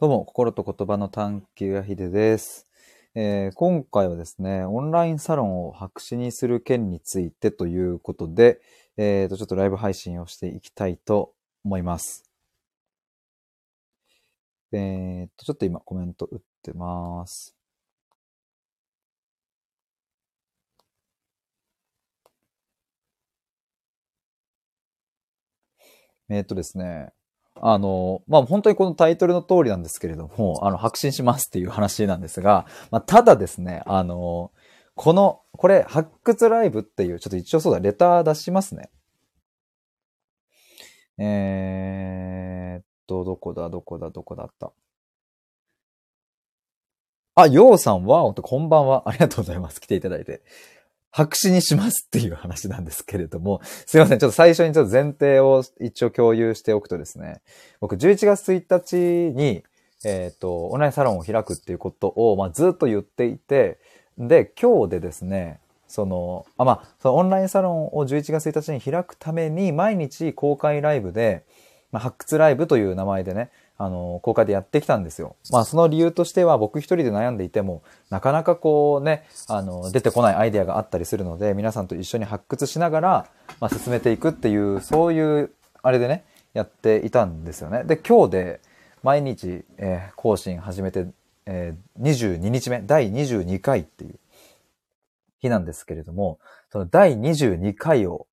どうも、心と言葉の探求やひでです、えー今回はですね、オンラインサロンを白紙にする件についてということで、えーと、ちょっとライブ配信をしていきたいと思います。えーと、ちょっと今コメント打ってます。えーとですね、あの、まあ、本当にこのタイトルの通りなんですけれども、あの、白紙にしますっていう話なんですが、まあ、ただですね、あの、この、これ、発掘ライブっていう、ちょっと一応そうだ、レター出しますね。えーっと、どこだ、どこだ、どこだった。あ、ようさんは、ほんとこんばんは。ありがとうございます。来ていただいて。白紙にしますっていう話なんですけれども、すいません。ちょっと最初にちょっと前提を一応共有しておくとですね、僕11月1日に、えっ、と、オンラインサロンを開くっていうことを、まあ、ずっと言っていて、で、今日でですね、その、あ、まあ、そのオンラインサロンを11月1日に開くために、毎日公開ライブで、まあ、発掘ライブという名前でね、あの、公開でやってきたんですよ。まあ、その理由としては、僕一人で悩んでいても、なかなかこうね、あの、出てこないアイデアがあったりするので、皆さんと一緒に発掘しながら、まあ、進めていくっていう、そういう、あれでね、やっていたんですよね。で、今日で、毎日、えー更新始めて、えー22日目、第22回っていう日なんですけれども、その第22回を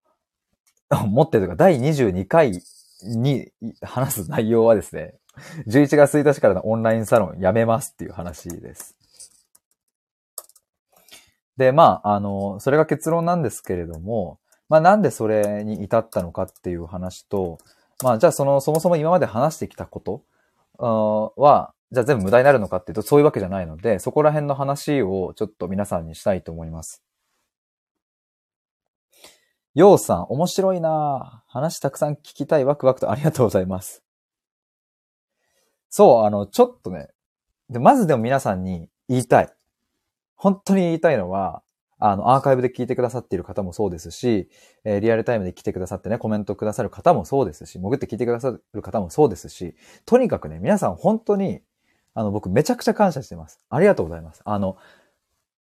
持ってるとか、第22回に話す内容はですね、11月1日からのオンラインサロンやめますっていう話です。で、まあ、あの、それが結論なんですけれども、まあ、なんでそれに至ったのかっていう話と、まあ、じゃあその、そもそも今まで話してきたことは、じゃあ全部無駄になるのかっていうと、そういうわけじゃないので、そこら辺の話をちょっと皆さんにしたいと思います。ようさん、面白いな話たくさん聞きたい、ワクワクとありがとうございます。そう、あの、ちょっとね、で、まずでも皆さんに言いたい。本当に言いたいのは、あの、アーカイブで聞いてくださっている方もそうですし、えーリアルタイムで来てくださってね、コメントくださる方もそうですし、潜って聞いてくださる方もそうですし、とにかくね、皆さん本当に、あの、僕めちゃくちゃ感謝してます。ありがとうございます。あの、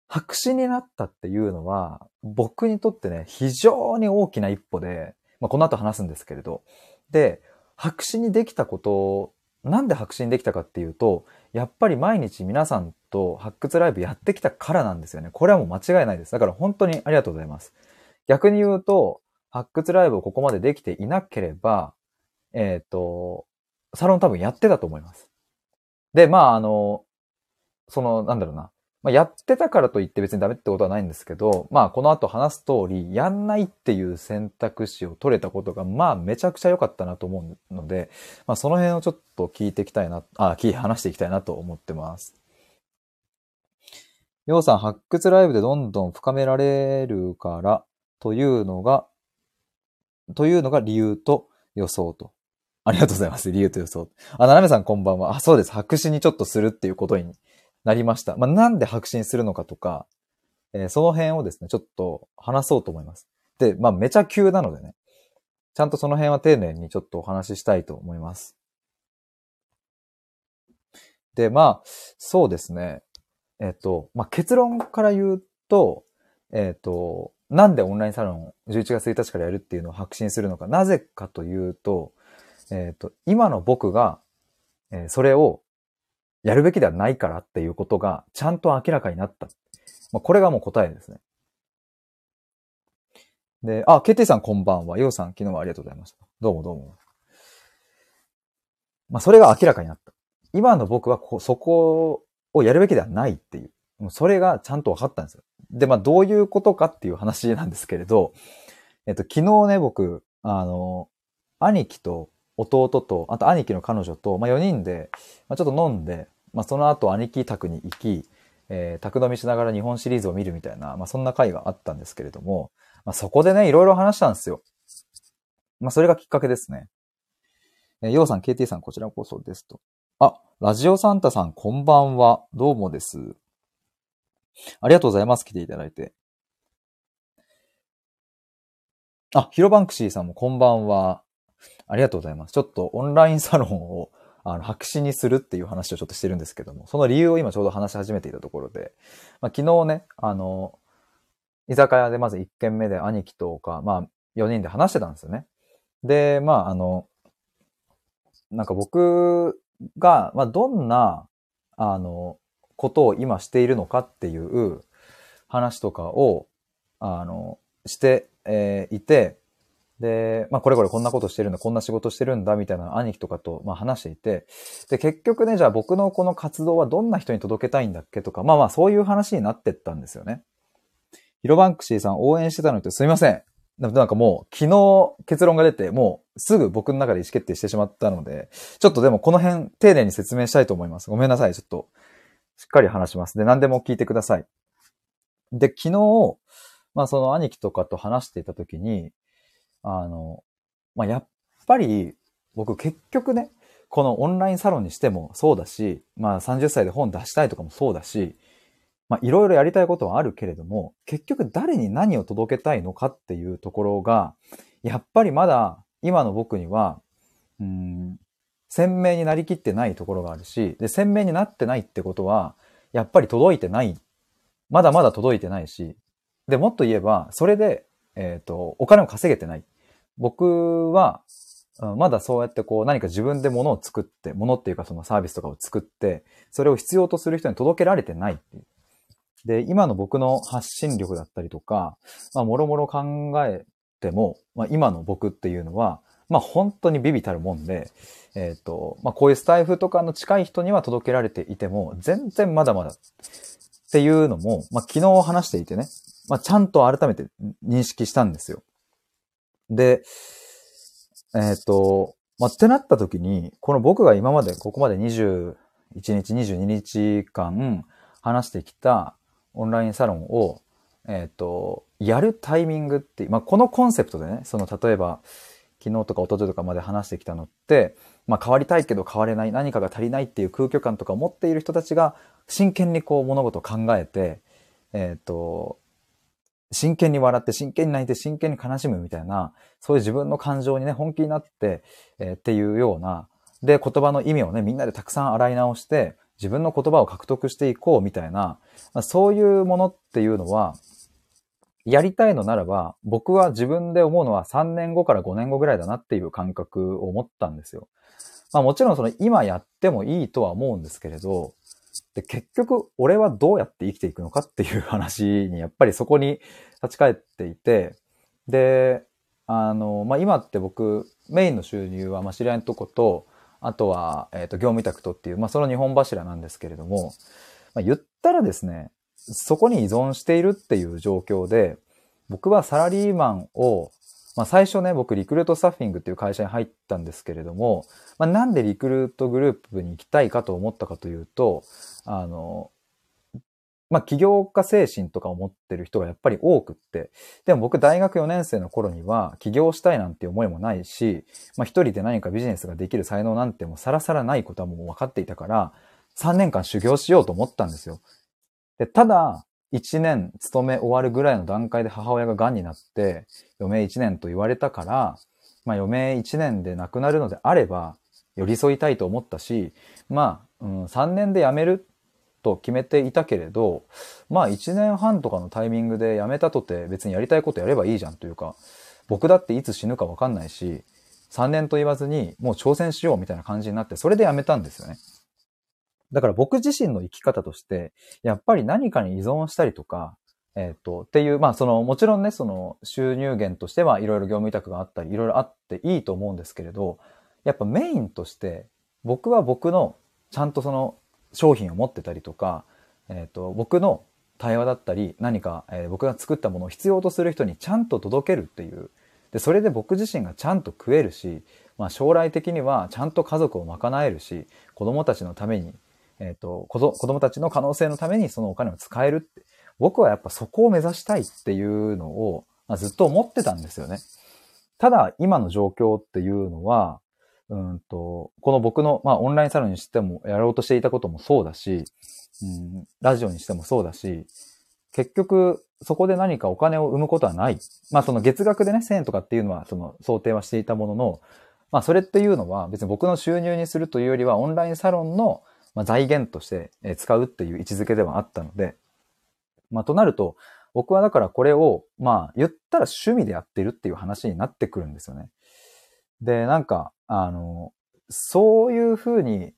白紙になったっていうのは、僕にとってね、非常に大きな一歩で、まあ、この後話すんですけれど、で、白紙にできたこと、なんで白紙にできたかっていうと、やっぱり毎日皆さんと発掘ライブやってきたからなんですよね。これはもう間違いないです。だから本当にありがとうございます。逆に言うと、発掘ライブをここまでできていなければ、えっ、と、サロン多分やってたと思います。で、まあ、あの、その、なんだろうな。まあ、やってたからといって別にダメってことはないんですけど、まあ、この後話す通り、やんないっていう選択肢を取れたことが、まあ、めちゃくちゃ良かったなと思うので、まあ、その辺をちょっと聞いていきたいな、あ、聞い話していきたいなと思ってます。ようさん、発掘ライブでどんどん深められるから、というのが、というのが理由と予想と。ありがとうございます。理由と予想。あ、ななめさんこんばんは。あ、そうです。白紙にちょっとするっていうことになりました。まあ、なんで白紙にするのかとか、えーその辺をですね、ちょっと話そうと思います。で、まあ、めちゃ急なのでね、ちゃんとその辺は丁寧にちょっとお話ししたいと思います。で、まあ、そうですね。えっ、と、まあ、結論から言うと、えっ、と、なんでオンラインサロンを11月1日からやるっていうのを白紙にするのか。なぜかというと、えっ、と、今の僕が、えーそれをやるべきではないからっていうことがちゃんと明らかになった。まあ、これがもう答えですね。で、あ、ケティさんこんばんは。ヨウさん昨日はありがとうございました。どうもどうも。まあ、それが明らかになった。今の僕はこそこをやるべきではないっていう。もうそれがちゃんと分かったんですよ。で、まあ、どういうことかっていう話なんですけれど、えっと、昨日ね、僕、あの、兄貴と弟と、あと兄貴の彼女と、まあ、4人で、まあ、ちょっと飲んで、まあ、その後兄貴宅に行き、えー、宅飲みしながら日本シリーズを見るみたいな、まあ、そんな回があったんですけれども、まあ、そこでね、いろいろ話したんですよ。まあ、それがきっかけですね。えー、ようさん、KT さん、こちらこそですと。あ、ラジオサンタさん、こんばんは。どうもです。ありがとうございます。来ていただいて。あ、ヒロバンクシーさんもこんばんは。ありがとうございます。ちょっとオンラインサロンをあの、白紙にするっていう話をちょっとしてるんですけども、その理由を今ちょうど話し始めていたところで、まあ、昨日ね、あの、居酒屋でまず1軒目で兄貴とか、まあ、4人で話してたんですよね。で、まあ、あの、なんか僕が、まあ、どんな、あの、ことを今しているのかっていう話とかを、あの、して、えー、いて、で、まあ、これこれこんなことしてるんだ、こんな仕事してるんだ、みたいな兄貴とかと、まあ、話していて、で、結局ね、じゃあ僕のこの活動はどんな人に届けたいんだっけとか、まあまあ、そういう話になってったんですよね。ヒロバンクシーさん応援してたのってすいません。なんかもう、昨日結論が出て、もうすぐ僕の中で意思決定してしまったので、ちょっとでもこの辺丁寧に説明したいと思います。ごめんなさい。ちょっと、しっかり話します。で、何でも聞いてください。で、昨日、まあその兄貴とかと話していたときに、あの、まあ、やっぱり僕結局ね、このオンラインサロンにしてもそうだし、まあ30歳で本出したいとかもそうだし、まいろいろやりたいことはあるけれども、結局誰に何を届けたいのかっていうところが、やっぱりまだ今の僕には、うん、鮮明になりきってないところがあるし、で、鮮明になってないってことは、やっぱり届いてない。まだまだ届いてないし、で、もっと言えば、それで、えっ、ー、と、お金を稼げてない。僕は、まだそうやってこう何か自分で物を作って、物っていうかそのサービスとかを作って、それを必要とする人に届けられてないっていう。で、今の僕の発信力だったりとか、まあ、もろもろ考えても、まあ、今の僕っていうのは、まあ、本当にビビたるもんで、えっ、ー、と、まあ、こういうスタイフとかの近い人には届けられていても、全然まだまだっていうのも、まあ、昨日話していてね、まあ、ちゃんと改めて認識したんですよ。で、えっ、ー、と、まあ、ってなった時に、この僕が今まで、ここまで21日、22日間話してきたオンラインサロンを、えっ、ー、と、やるタイミングって、まあ、このコンセプトでね、その例えば、昨日とか一昨日とかまで話してきたのって、まあ、変わりたいけど変われない、何かが足りないっていう空虚感とかを持っている人たちが真剣にこう物事を考えて、えっ、ー、と、真剣に笑って、真剣に泣いて、真剣に悲しむみたいな、そういう自分の感情にね、本気になって、えー、っていうような、で、言葉の意味をね、みんなでたくさん洗い直して、自分の言葉を獲得していこうみたいな、まあ、そういうものっていうのは、やりたいのならば、僕は自分で思うのは3年後から5年後ぐらいだなっていう感覚を持ったんですよ。まあもちろんその今やってもいいとは思うんですけれど、で、結局、俺はどうやって生きていくのかっていう話に、やっぱりそこに立ち返っていて、で、あの、まあ、今って僕、メインの収入は、ま、知り合いのとこと、あとは、えっ、ー、と、業務委託とっていう、まあ、その2本柱なんですけれども、まあ、言ったらですね、そこに依存しているっていう状況で、僕はサラリーマンをまあ、最初ね、僕、リクルートスタッフィングっていう会社に入ったんですけれども、まあ、なんでリクルートグループに行きたいかと思ったかというと、あの、まあ、起業家精神とかを持ってる人がやっぱり多くって、でも僕大学4年生の頃には起業したいなんて思いもないし、まあ、一人で何かビジネスができる才能なんてもさらさらないことはもう分かっていたから、3年間修行しようと思ったんですよ。で、ただ、1年勤め終わるぐらいの段階で母親が癌になって、余命1年と言われたから、まあ余命1年で亡くなるのであれば、寄り添いたいと思ったし、まあ、うん、3年で辞めると決めていたけれど、まあ1年半とかのタイミングで辞めたとて別にやりたいことやればいいじゃんというか、僕だっていつ死ぬかわかんないし、3年と言わずにもう挑戦しようみたいな感じになって、それで辞めたんですよね。だから僕自身の生き方として、やっぱり何かに依存したりとか、えっ、ー、と、っていう、まあその、もちろんね、その収入源としてはいろいろ業務委託があったり、いろいろあっていいと思うんですけれど、やっぱメインとして、僕は僕のちゃんとその商品を持ってたりとか、えっ、ー、と、僕の対話だったり、何か、えー、僕が作ったものを必要とする人にちゃんと届けるっていう。で、それで僕自身がちゃんと食えるし、まあ将来的にはちゃんと家族を賄えるし、子供たちのためにえっ、ー、と、子供たちの可能性のためにそのお金を使えるって、僕はやっぱそこを目指したいっていうのを、まあ、ずっと思ってたんですよね。ただ、今の状況っていうのは、うんと、この僕の、まあ、オンラインサロンにしても、やろうとしていたこともそうだし、うん、ラジオにしてもそうだし、結局、そこで何かお金を生むことはない。まあ、その月額でね、1000円とかっていうのは、その、想定はしていたものの、まあそれっていうのは別に僕の収入にするというよりはオンラインサロンのまあ財源として使うっていう位置づけではあったので、まあとなると、僕はだからこれを、まあ言ったら趣味でやってるっていう話になってくるんですよね。で、なんか、あの、そういうふうに、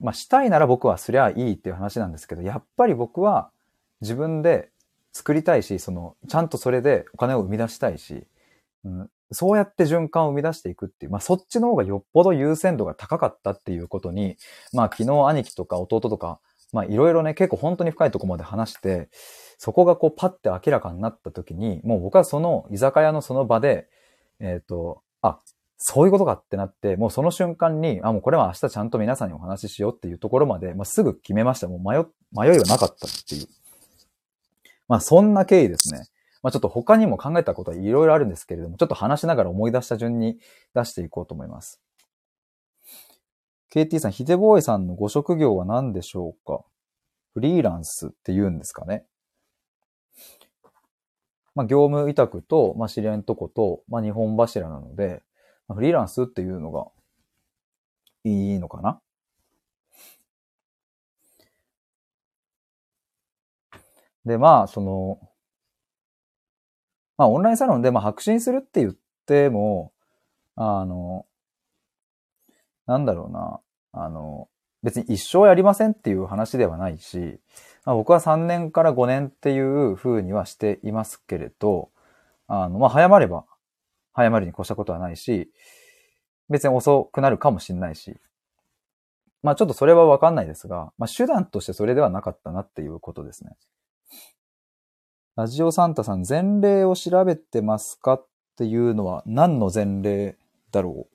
まあしたいなら僕はすりゃいいっていう話なんですけど、やっぱり僕は自分で作りたいし、その、ちゃんとそれでお金を生み出したいし、うん、そうやって循環を生み出していくっていう、まあそっちの方がよっぽど優先度が高かったっていうことに、まあ昨日兄貴とか弟とか、まあいろいろね、結構本当に深いとこまで話して、そこがこうパッて明らかになった時に、もう僕はその居酒屋のその場で、えっ、ー、と、あ、そういうことかってなって、もうその瞬間に、あ、もうこれは明日ちゃんと皆さんにお話ししようっていうところまで、まあ、すぐ決めました。もう迷、迷いはなかったっていう。まあそんな経緯ですね。まあちょっと他にも考えたことはいろいろあるんですけれども、ちょっと話しながら思い出した順に出していこうと思います。KT さん、ヒデボーイさんのご職業は何でしょうか？フリーランスって言うんですかね？まあ業務委託と、まあ知り合いのとこと、まあ日本柱なので、まあ、フリーランスっていうのがいいのかな？で、まあ、その、まあ、オンラインサロンで、まあ、白信するって言っても、あの、なんだろうな、あの、別に一生やりませんっていう話ではないし、まあ、僕は3年から5年っていう風にはしていますけれど、あの、まあ、早まれば、早まるに越したことはないし、別に遅くなるかもしれないし、まあちょっとそれはわかんないですが、まあ手段としてそれではなかったなっていうことですね。ラジオサンタさん、前例を調べてますかっていうのは何の前例だろ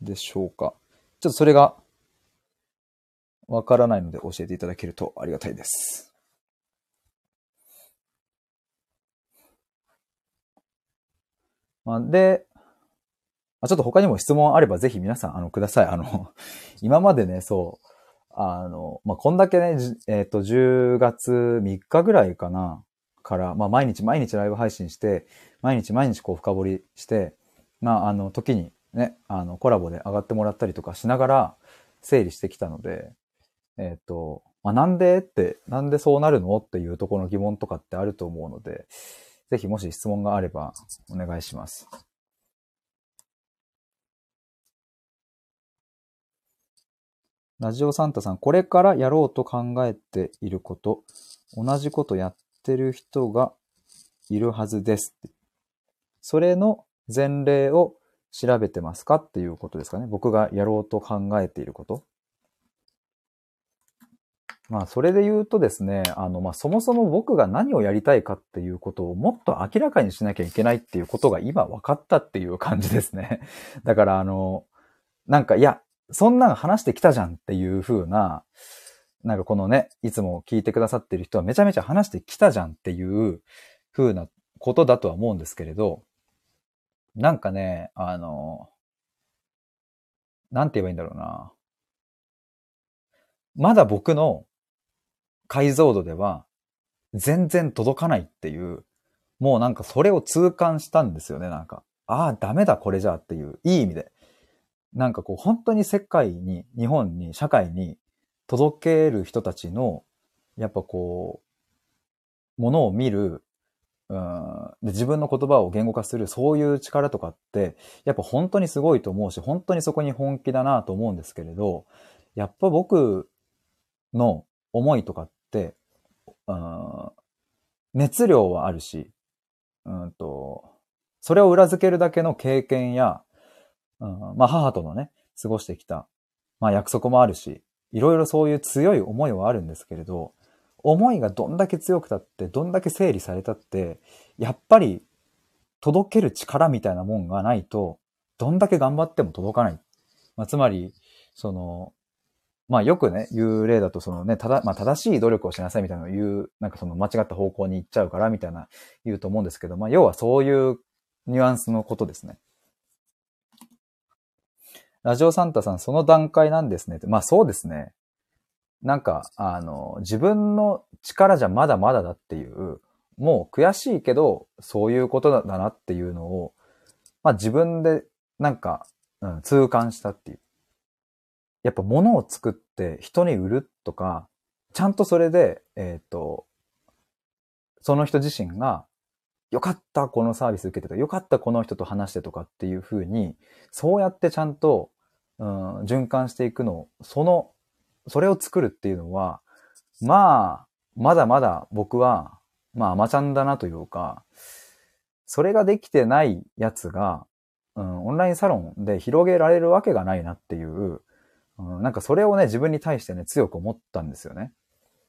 うでしょうか？ちょっとそれがわからないので教えていただけるとありがたいです。まあ、で、ちょっと他にも質問あればぜひ皆さん、あの、ください。あの、今までね、そう、あの、まあ、こんだけね、えっ、ー、と、10月3日ぐらいかな、から、まあ、毎日毎日ライブ配信して、毎日毎日こう深掘りして、まあ、あの、時にね、あの、コラボで上がってもらったりとかしながら整理してきたので、えっ、ー、と、まあ、なんで？って、なんでそうなるの？っていうところの疑問とかってあると思うので、ぜひもし質問があればお願いします。ラジオサンタさん、これからやろうと考えていること、同じことやってる人がいるはずです。それの前例を調べてますかっていうことですかね。僕がやろうと考えていること。まあ、それで言うとですね、あの、まあ、そもそも僕が何をやりたいかっていうことをもっと明らかにしなきゃいけないっていうことが今分かったっていう感じですね。だから、あの、なんか、いや、そんなん話してきたじゃんっていう風な、なんかこのね、いつも聞いてくださってる人はめちゃめちゃ話してきたじゃんっていう風なことだとは思うんですけれど、なんかね、あの、なんて言えばいいんだろうな。まだ僕の解像度では全然届かないっていう、もうなんかそれを痛感したんですよね、なんか。ああ、ダメだこれじゃっていう、いい意味で。なんかこう本当に世界に、日本に、社会に届ける人たちの、やっぱこう、ものを見る、うん、で自分の言葉を言語化する、そういう力とかって、やっぱ本当にすごいと思うし、本当にそこに本気だなと思うんですけれど、やっぱ僕の思いとかって、うん、熱量はあるし、うんと、それを裏付けるだけの経験や、うん、まあ母とのね、過ごしてきた、まあ約束もあるし、いろいろそういう強い思いはあるんですけれど、思いがどんだけ強くたって、どんだけ整理されたって、やっぱり届ける力みたいなもんがないと、どんだけ頑張っても届かない。まあ、つまり、その、まあよくね、言う例だと、そのね、ただ、まあ正しい努力をしなさいみたいなのを言う、なんかその間違った方向に行っちゃうからみたいな言うと思うんですけど、まあ要はそういうニュアンスのことですね。ラジオサンタさん、その段階なんですね。まあそうですね。なんか、あの、自分の力じゃまだまだだっていう、もう悔しいけど、そういうことだなっていうのを、まあ自分で、なんか、うん、痛感したっていう。やっぱ物を作って人に売るとか、ちゃんとそれで、えっ、と、その人自身が、よかったこのサービス受けてた、よかったこの人と話してとかっていうふうに、そうやってちゃんと、うん、循環していくの、その、それを作るっていうのは、まあ、まだまだ僕は、まあ、甘ちゃんだなというか、それができてないやつが、うん、オンラインサロンで広げられるわけがないなっていう、うん、なんかそれをね、自分に対してね、強く思ったんですよね。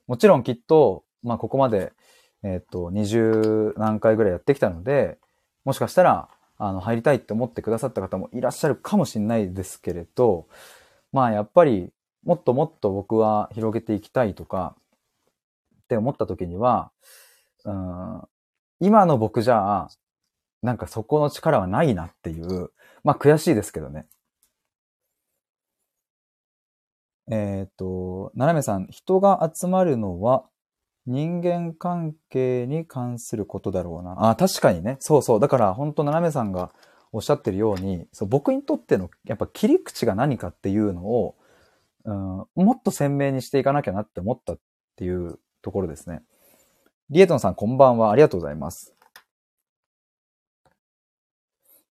もちろんきっと、まあここまで、えっ、ー、と、20何回ぐらいやってきたので、もしかしたら、あの、入りたいって思ってくださった方もいらっしゃるかもしれないですけれど、まあやっぱり、もっともっと僕は広げていきたいとか、って思った時には、うん、今の僕じゃ、なんかそこの力はないなっていう、まあ悔しいですけどね。えっ、ー、と、ななめさん、人が集まるのは人間関係に関することだろうな。あ、確かにね。そうそう。だから本当ななめさんがおっしゃってるように、そう僕にとってのやっぱ切り口が何かっていうのを、うん、もっと鮮明にしていかなきゃなって思ったっていうところですね。リエトンさんこんばんは。ありがとうございます。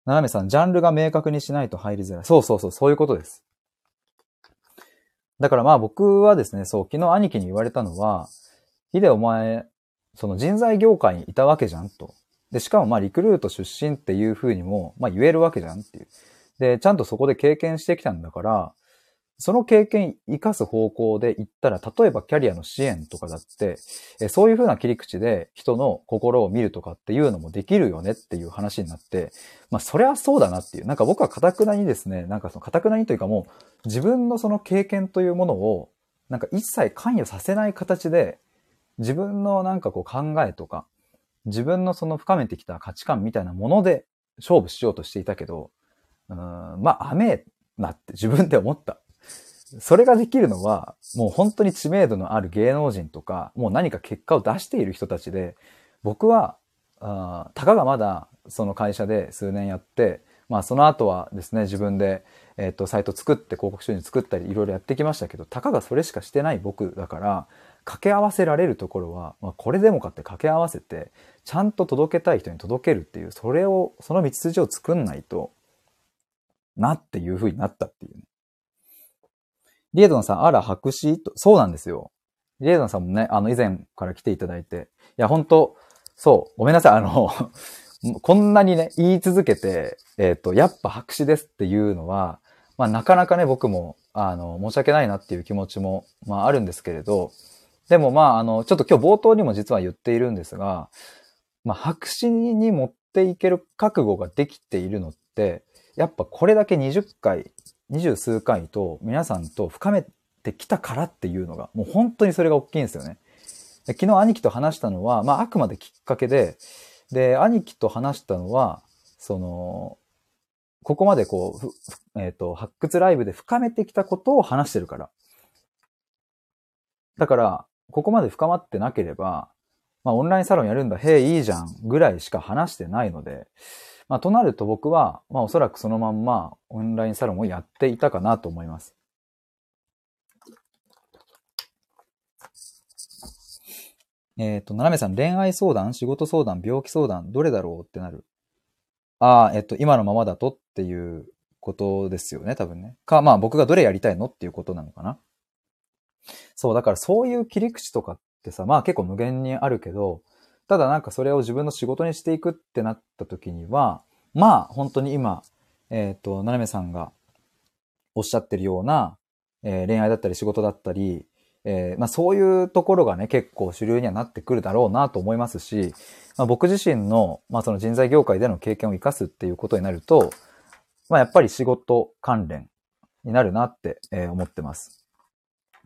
ななめさん、ジャンルが明確にしないと入りづらい。そうそうそう、そういうことです。だからまあ僕はですね、そう、昨日兄貴に言われたのは、ヒデお前、その人材業界にいたわけじゃんと。で、しかもまあリクルート出身っていうふうにも、まあ言えるわけじゃんっていう。で、ちゃんとそこで経験してきたんだから、その経験活かす方向で言ったら、例えばキャリアの支援とかだって、そういうふうな切り口で人の心を見るとかっていうのもできるよねっていう話になって、まあそりゃそうだなっていう。なんか僕は堅くなにですね、なんかその堅くなにというかもう自分のその経験というものをなんか一切関与させない形で自分のなんかこう考えとか自分のその深めてきた価値観みたいなもので勝負しようとしていたけど、うんまあ、甘えなって 自分で思った。それができるのは、もう本当に知名度のある芸能人とか、もう何か結果を出している人たちで、僕は、あたかがまだその会社で数年やって、まあその後はですね、自分で、えっ、ー、と、サイト作って広告収入作ったりいろいろやってきましたけど、たかがそれしかしてない僕だから、掛け合わせられるところは、まあ、これでもかって掛け合わせて、ちゃんと届けたい人に届けるっていう、それを、その道筋を作んないと、なっていう風になったっていうね。リエドンさん、あら、白紙？と、そうなんですよ。リエドンさんもね、あの、以前から来ていただいて、いや、本当そう、ごめんなさい、あの こんなにね、言い続けて、えっ、ー、と、やっぱ白紙ですっていうのは、まあ、なかなかね、僕も、あの、申し訳ないなっていう気持ちも、まあ、あるんですけれど、でもまあ、あの、ちょっと今日冒頭にも実は言っているんですが、まあ、白紙に持っていける覚悟ができているのって、やっぱこれだけ20回二十数回と皆さんと深めてきたからっていうのが、もう本当にそれが大きいんですよね。昨日兄貴と話したのは、まああくまできっかけで、で、兄貴と話したのは、その、ここまでこう、えっ、ー、と、発掘ライブで深めてきたことを話してるから。だから、ここまで深まってなければ、まあオンラインサロンやるんだ、へえ、いいじゃん、ぐらいしか話してないので、まあ、となると僕は、まあ、おそらくそのまんまオンラインサロンをやっていたかなと思います。えっ、ー、と、ななめさん、恋愛相談、仕事相談、病気相談、どれだろうってなる。ああ、えっと、今のままだとっていうことですよね、多分ね。か、まあ僕がどれやりたいのっていうことなのかな。そう、だからそういう切り口とかってさ、まあ結構無限にあるけど、ただなんかそれを自分の仕事にしていくってなった時には、まあ本当に今、えっ、ー、と、ななめさんがおっしゃってるような、えー、恋愛だったり仕事だったり、えー、まあそういうところがね、結構主流にはなってくるだろうなと思いますし、まあ、僕自身の、まあその人材業界での経験を活かすっていうことになると、まあやっぱり仕事関連になるなって、えー、思ってます。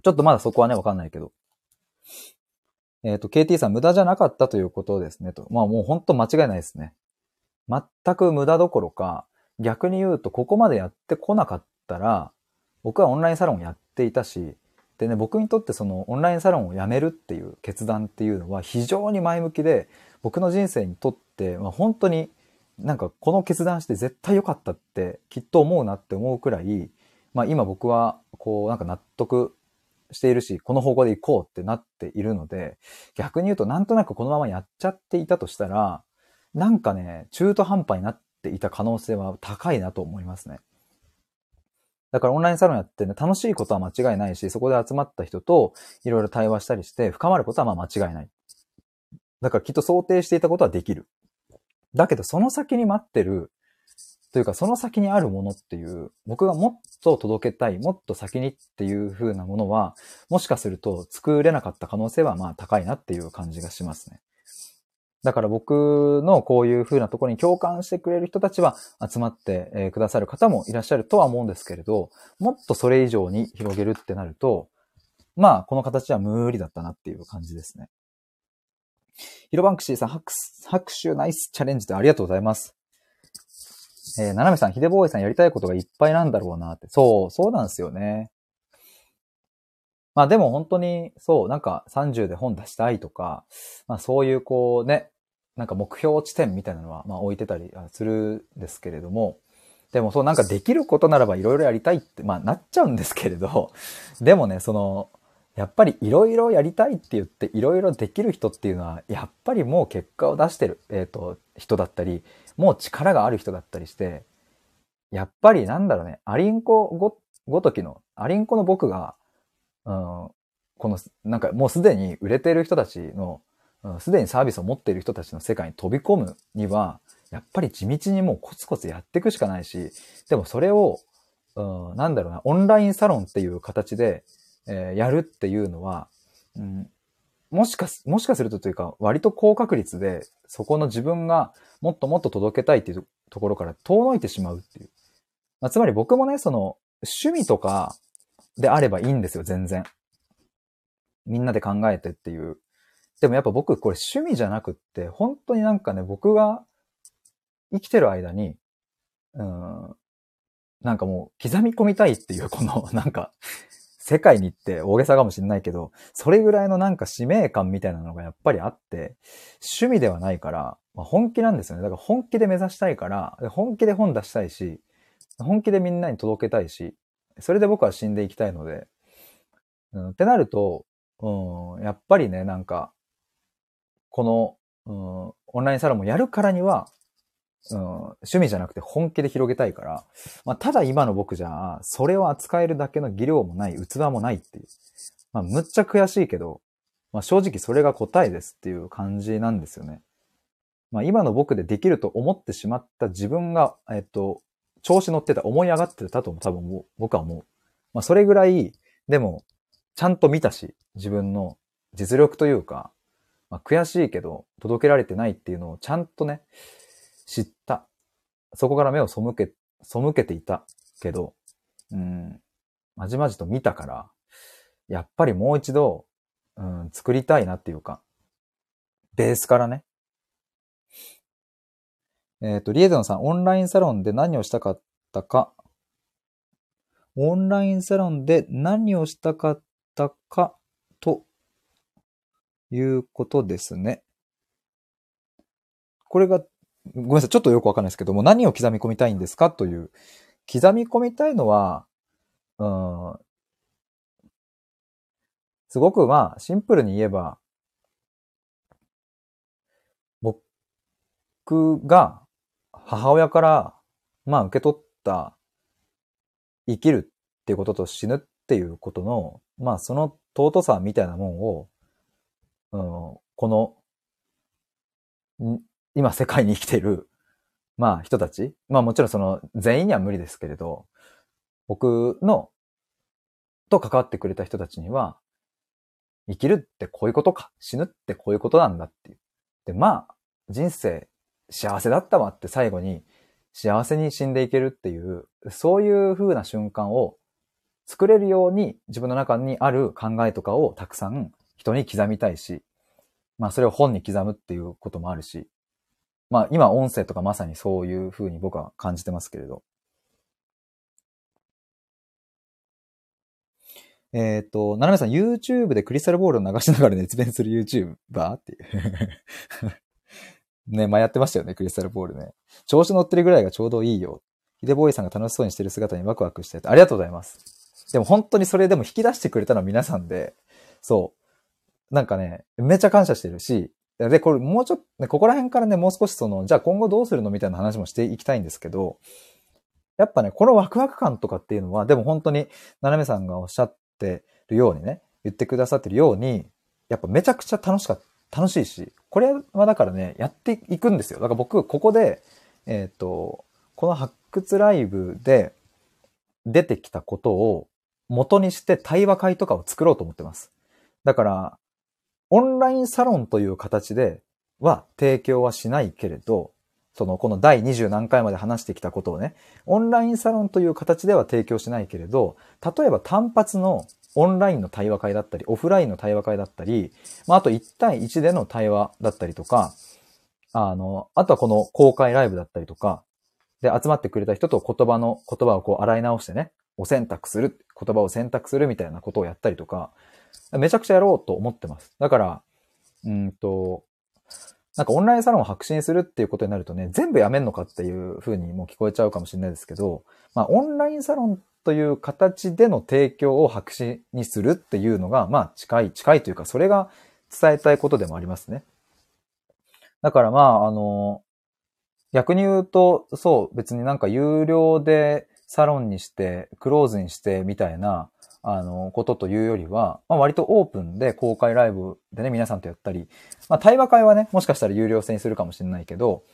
ちょっとまだそこはね、わかんないけど。えっ、ー、と、KT さん無駄じゃなかったということですね、と。まあもう本当間違いないですね。全く無駄どころか、逆に言うとここまでやってこなかったら、僕はオンラインサロンをやっていたし、でね、僕にとってそのオンラインサロンを辞めるっていう決断っていうのは非常に前向きで、僕の人生にとって、まあ、本当に、なんかこの決断して絶対良かったってきっと思うなって思うくらい、まあ今僕はこうなんか納得しているし、この方向で行こうってなっているので、逆に言うとなんとなくこのままやっちゃっていたとしたら、なんかね、中途半端になっていた可能性は高いなと思いますね。だからオンラインサロンやってね、楽しいことは間違いないし、そこで集まった人といろいろ対話したりして深まることはまあ間違いない。だからきっと想定していたことはできる。だけどその先に待ってる、というかその先にあるものっていう、僕がもっと届けたい、もっと先にっていう風なものは、もしかすると作れなかった可能性はまあ高いなっていう感じがしますね。だから僕のこういう風なところに共感してくれる人たちは集まってくださる方もいらっしゃるとは思うんですけれど、もっとそれ以上に広げるってなると、まあこの形は無理だったなっていう感じですね。ヒロバンクシーさん、拍拍手ナイスチャレンジでありがとうございます。えー、ななめさん、ひでぼうえさんやりたいことがいっぱいなんだろうなって。そう、そうなんですよね。まあでも本当に、そう、なんか30で本出したいとか、まあそういうこうね、なんか目標地点みたいなのは、まあ置いてたりするんですけれども、でもそうなんかできることならばいろいろやりたいって、まあなっちゃうんですけれど、でもね、その、やっぱりいろいろやりたいって言っていろいろできる人っていうのは、やっぱりもう結果を出してる、えっ、ー、と、人だったり、もう力がある人だったりして、やっぱりなんだろうね、アリンコご、ごときの、アリンコの僕が、うん、この、なんかもうすでに売れている人たちの、す、で、にサービスを持っている人たちの世界に飛び込むには、やっぱり地道にもうコツコツやっていくしかないし、でもそれを、うん、なんだろうな、オンラインサロンっていう形で、えー、やるっていうのは、うん、もしかす、もしかするとというか、割と高確率で、そこの自分がもっともっと届けたいっていうところから遠のいてしまうっていう。まあ、つまり僕もね、その、趣味とかであればいいんですよ、全然。みんなで考えてっていう。でもやっぱ僕これ趣味じゃなくって、本当になんかね、僕が生きてる間に、うん、なんかもう刻み込みたいっていうこのなんか世界に行って大げさかもしれないけど、それぐらいのなんか使命感みたいなのがやっぱりあって、趣味ではないから、まあ、本気なんですよね。だから本気で目指したいから、本気で本出したいし、本気でみんなに届けたいし、それで僕は死んでいきたいので、うん、ってなると、うん、やっぱりね、なんか、この、うん、オンラインサロンもやるからには、うん、趣味じゃなくて本気で広げたいから、まあ、ただ今の僕じゃ、それを扱えるだけの技量もない、器もないっていう。まあ、むっちゃ悔しいけど、まあ、正直それが答えですっていう感じなんですよね。まあ、今の僕でできると思ってしまった自分が、えっと、調子乗ってた、思い上がってたと多分僕は思う。まあ、それぐらい、でも、ちゃんと見たし、自分の実力というか、まあ、悔しいけど、届けられてないっていうのをちゃんとね、知った。そこから目を背け、背けていたけど、うん、まじまじと見たから、やっぱりもう一度、うん、作りたいなっていうか、ベースからね。えっ、ー、と、リエゾンさん、オンラインサロンで何をしたかったか。オンラインサロンで何をしたかったか、ということですね。これがごめんなさい、ちょっとよくわかんないですけども、何を刻み込みたいんですかという。刻み込みたいのは、うん、すごくまあ、シンプルに言えば、僕が母親から、まあ受け取った生きるっていうことと死ぬっていうことの、まあその尊さみたいなもんを、うん、この、今世界に生きている、まあ人たち、まあもちろんその全員には無理ですけれど、僕の、と関わってくれた人たちには、生きるってこういうことか、死ぬってこういうことなんだっていう。で、まあ、人生幸せだったわって最後に幸せに死んでいけるっていう、そういう風な瞬間を作れるように自分の中にある考えとかをたくさん人に刻みたいし、まあそれを本に刻むっていうこともあるし、まあ今音声とかまさにそういう風に僕は感じてますけれど。えっ、ー、と、ななめさん YouTube でクリスタルボールを流しながら 熱弁する YouTuber っていう ね、前やってましたよね、クリスタルボールね。調子乗ってるぐらいがちょうどいいよ。ヒデボーイさんが楽しそうにしてる姿にワクワクしてて、ありがとうございます。でも本当にそれでも引き出してくれたのは皆さんで、そう。なんかね、めっちゃ感謝してるし、で、これもうちょっと、ね、ここら辺からね、もう少しその、じゃあ今後どうするのみたいな話もしていきたいんですけど、やっぱね、このワクワク感とかっていうのは、でも本当に、ななめさんがおっしゃってるようにね、言ってくださってるように、やっぱめちゃくちゃ楽しかった、楽しいし、これはだからね、やっていくんですよ。だから僕、ここで、えっ、ー、と、この発掘ライブで出てきたことを元にして対話会とかを作ろうと思ってます。だから、オンラインサロンという形では提供はしないけれど、その、この第20何回まで話してきたことをね、オンラインサロンという形では提供しないけれど、例えば単発のオンラインの対話会だったり、オフラインの対話会だったり、まあ、あと1対1での対話だったりとか、あの、あとはこの公開ライブだったりとか、で、集まってくれた人と言葉の、言葉をこう洗い直してね、お選択する、言葉を選択するみたいなことをやったりとか、めちゃくちゃやろうと思ってます。だから、うんと、なんかオンラインサロンを白紙にするっていうことになるとね、全部やめんのかっていう風にもう聞こえちゃうかもしれないですけど、まあオンラインサロンという形での提供を白紙にするっていうのが、まあ近い、近いというか、それが伝えたいことでもありますね。だからまあ、あの、逆に言うと、そう、別になんか有料でサロンにして、クローズにしてみたいな、あの、ことというよりは、まあ、割とオープンで公開ライブでね、皆さんとやったり、まあ、対話会はね、もしかしたら有料制にするかもしれないけど、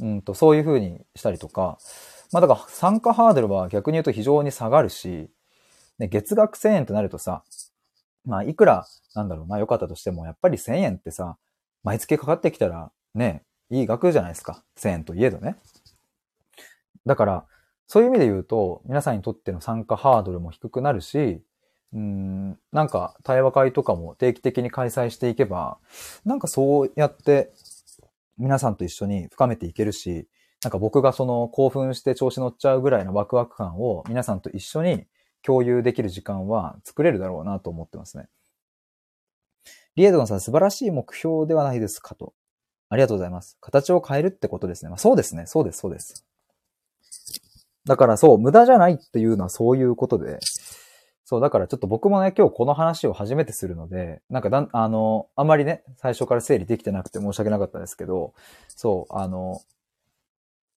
うんと、そういう風にしたりとか、まあ、だから参加ハードルは逆に言うと非常に下がるし、ね、月額1000円となるとさ、まあ、いくら、なんだろうな、良かったとしても、やっぱり1000円ってさ、毎月かかってきたら、ね、いい額じゃないですか。1000円といえどね。だから、そういう意味で言うと、皆さんにとっての参加ハードルも低くなるし、うん、なんか対話会とかも定期的に開催していけば、なんかそうやって皆さんと一緒に深めていけるし、なんか僕がその興奮して調子乗っちゃうぐらいのワクワク感を皆さんと一緒に共有できる時間は作れるだろうなと思ってますね。リエドンさん素晴らしい目標ではないですかと。ありがとうございます。形を変えるってことですね。まあ、そうですね。そうです、そうです。だからそう、無駄じゃないっていうのはそういうことで、そう、だからちょっと僕もね、今日この話を初めてするので、なんかだ、あの、あんまりね、最初から整理できてなくて申し訳なかったですけど、そう、あの、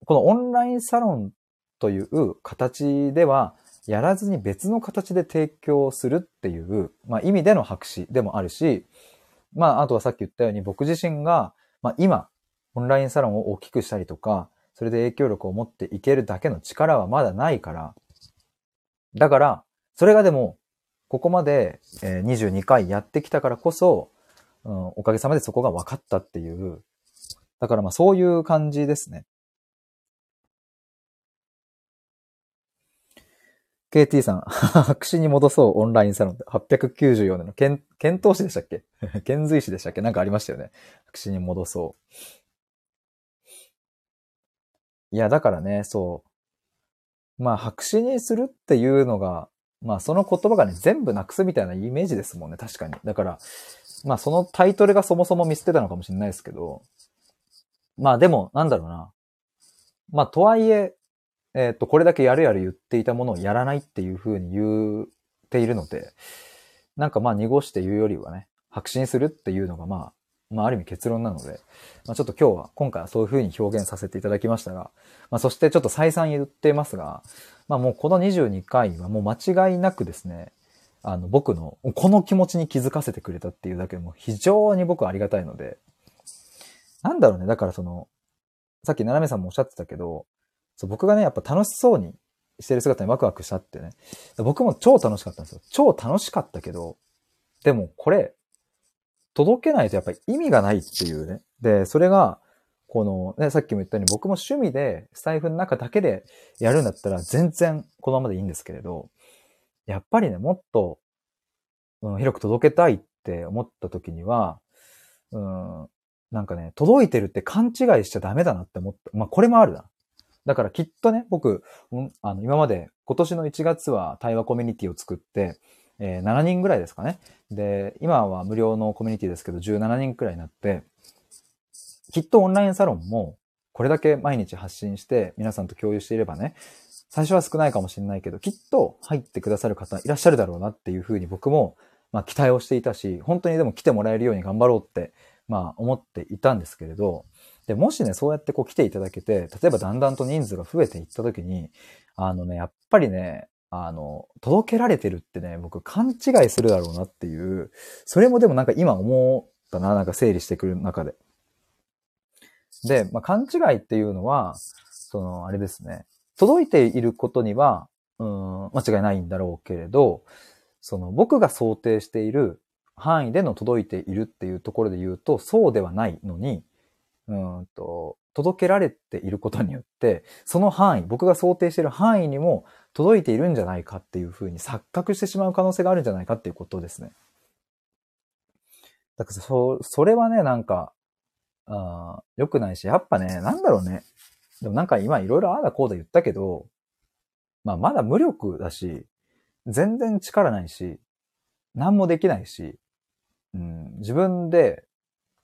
このオンラインサロンという形では、やらずに別の形で提供するっていう、まあ意味での白紙でもあるし、まああとはさっき言ったように僕自身が、まあ今、オンラインサロンを大きくしたりとか、それで影響力を持っていけるだけの力はまだないから、だから、それがでも、ここまで22回やってきたからこそ、うん、おかげさまでそこが分かったっていう。だからまあそういう感じですね。KT さん、白紙に戻そうオンラインサロンで894年の検、検討士でしたっけ？検髄士でしたっけ？なんかありましたよね。白紙に戻そう。いや、だからね、そう。まあ、白紙にするっていうのが、まあその言葉がね、全部なくすみたいなイメージですもんね、確かに。だから、まあそのタイトルがそもそも見捨てたのかもしれないですけど、まあでも、なんだろうな。まあとはいえ、えっ、と、これだけやるやる言っていたものをやらないっていうふうに言っているので、なんかまあ濁して言うよりはね、白紙するっていうのがまあ、まあある意味結論なので、まあちょっと今日は、今回はそういうふうに表現させていただきましたが、まあそしてちょっと再三言ってますが、まあもうこの22回はもう間違いなくですね、あの僕のこの気持ちに気づかせてくれたっていうだけでも非常に僕はありがたいので、なんだろうね、だからその、さっきななめさんもおっしゃってたけど、そう僕がね、やっぱ楽しそうにしてる姿にワクワクしたってね、僕も超楽しかったんですよ。超楽しかったけど、でもこれ、届けないとやっぱり意味がないっていうね。で、それが、この、ね、さっきも言ったように僕も趣味で、スタイフの中だけでやるんだったら全然このままでいいんですけれど、やっぱりね、もっと、うん、広く届けたいって思った時には、うん、なんかね、届いてるって勘違いしちゃダメだなって思った。まあ、これもあるな。だからきっとね、僕、うん、あの、今まで今年の1月は対話コミュニティを作って、えー、7人ぐらいですかね。で、今は無料のコミュニティですけど、17人くらいになって、きっとオンラインサロンも、これだけ毎日発信して皆さんと共有していればね、最初は少ないかもしれないけど、きっと入ってくださる方いらっしゃるだろうなっていうふうに僕も、まあ期待をしていたし、本当にでも来てもらえるように頑張ろうって、まあ思っていたんですけれど、で、もしね、そうやってこう来ていただけて、例えばだんだんと人数が増えていった時に、あのね、やっぱりね、あの、届けられてるってね、僕勘違いするだろうなっていう、それもでもなんか今思ったな、なんか整理してくる中で。で、まあ、勘違いっていうのは、その、あれですね。届いていることには、うん、間違いないんだろうけれど、その、僕が想定している範囲での届いているっていうところで言うと、そうではないのに、うんと、届けられていることによって、その範囲、僕が想定している範囲にも届いているんじゃないかっていうふうに錯覚してしまう可能性があるんじゃないかっていうことですね。だからそ、それはね、なんか、あ良くないし、やっぱね、なんだろうね。でもなんか今いろいろああだこうだ言ったけど、まあまだ無力だし、全然力ないし、何もできないし、うん、自分で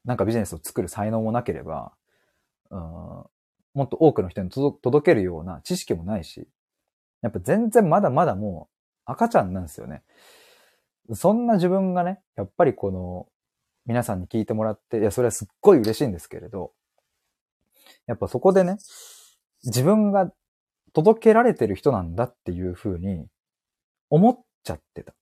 なんかビジネスを作る才能もなければ、うん、もっと多くの人に届けるような知識もないし、やっぱ全然まだまだもう赤ちゃんなんですよね。そんな自分がね、やっぱりこの皆さんに聞いてもらって、いや、それはすっごい嬉しいんですけれど、やっぱそこでね、自分が届けられてる人なんだっていうふうに思っちゃってた。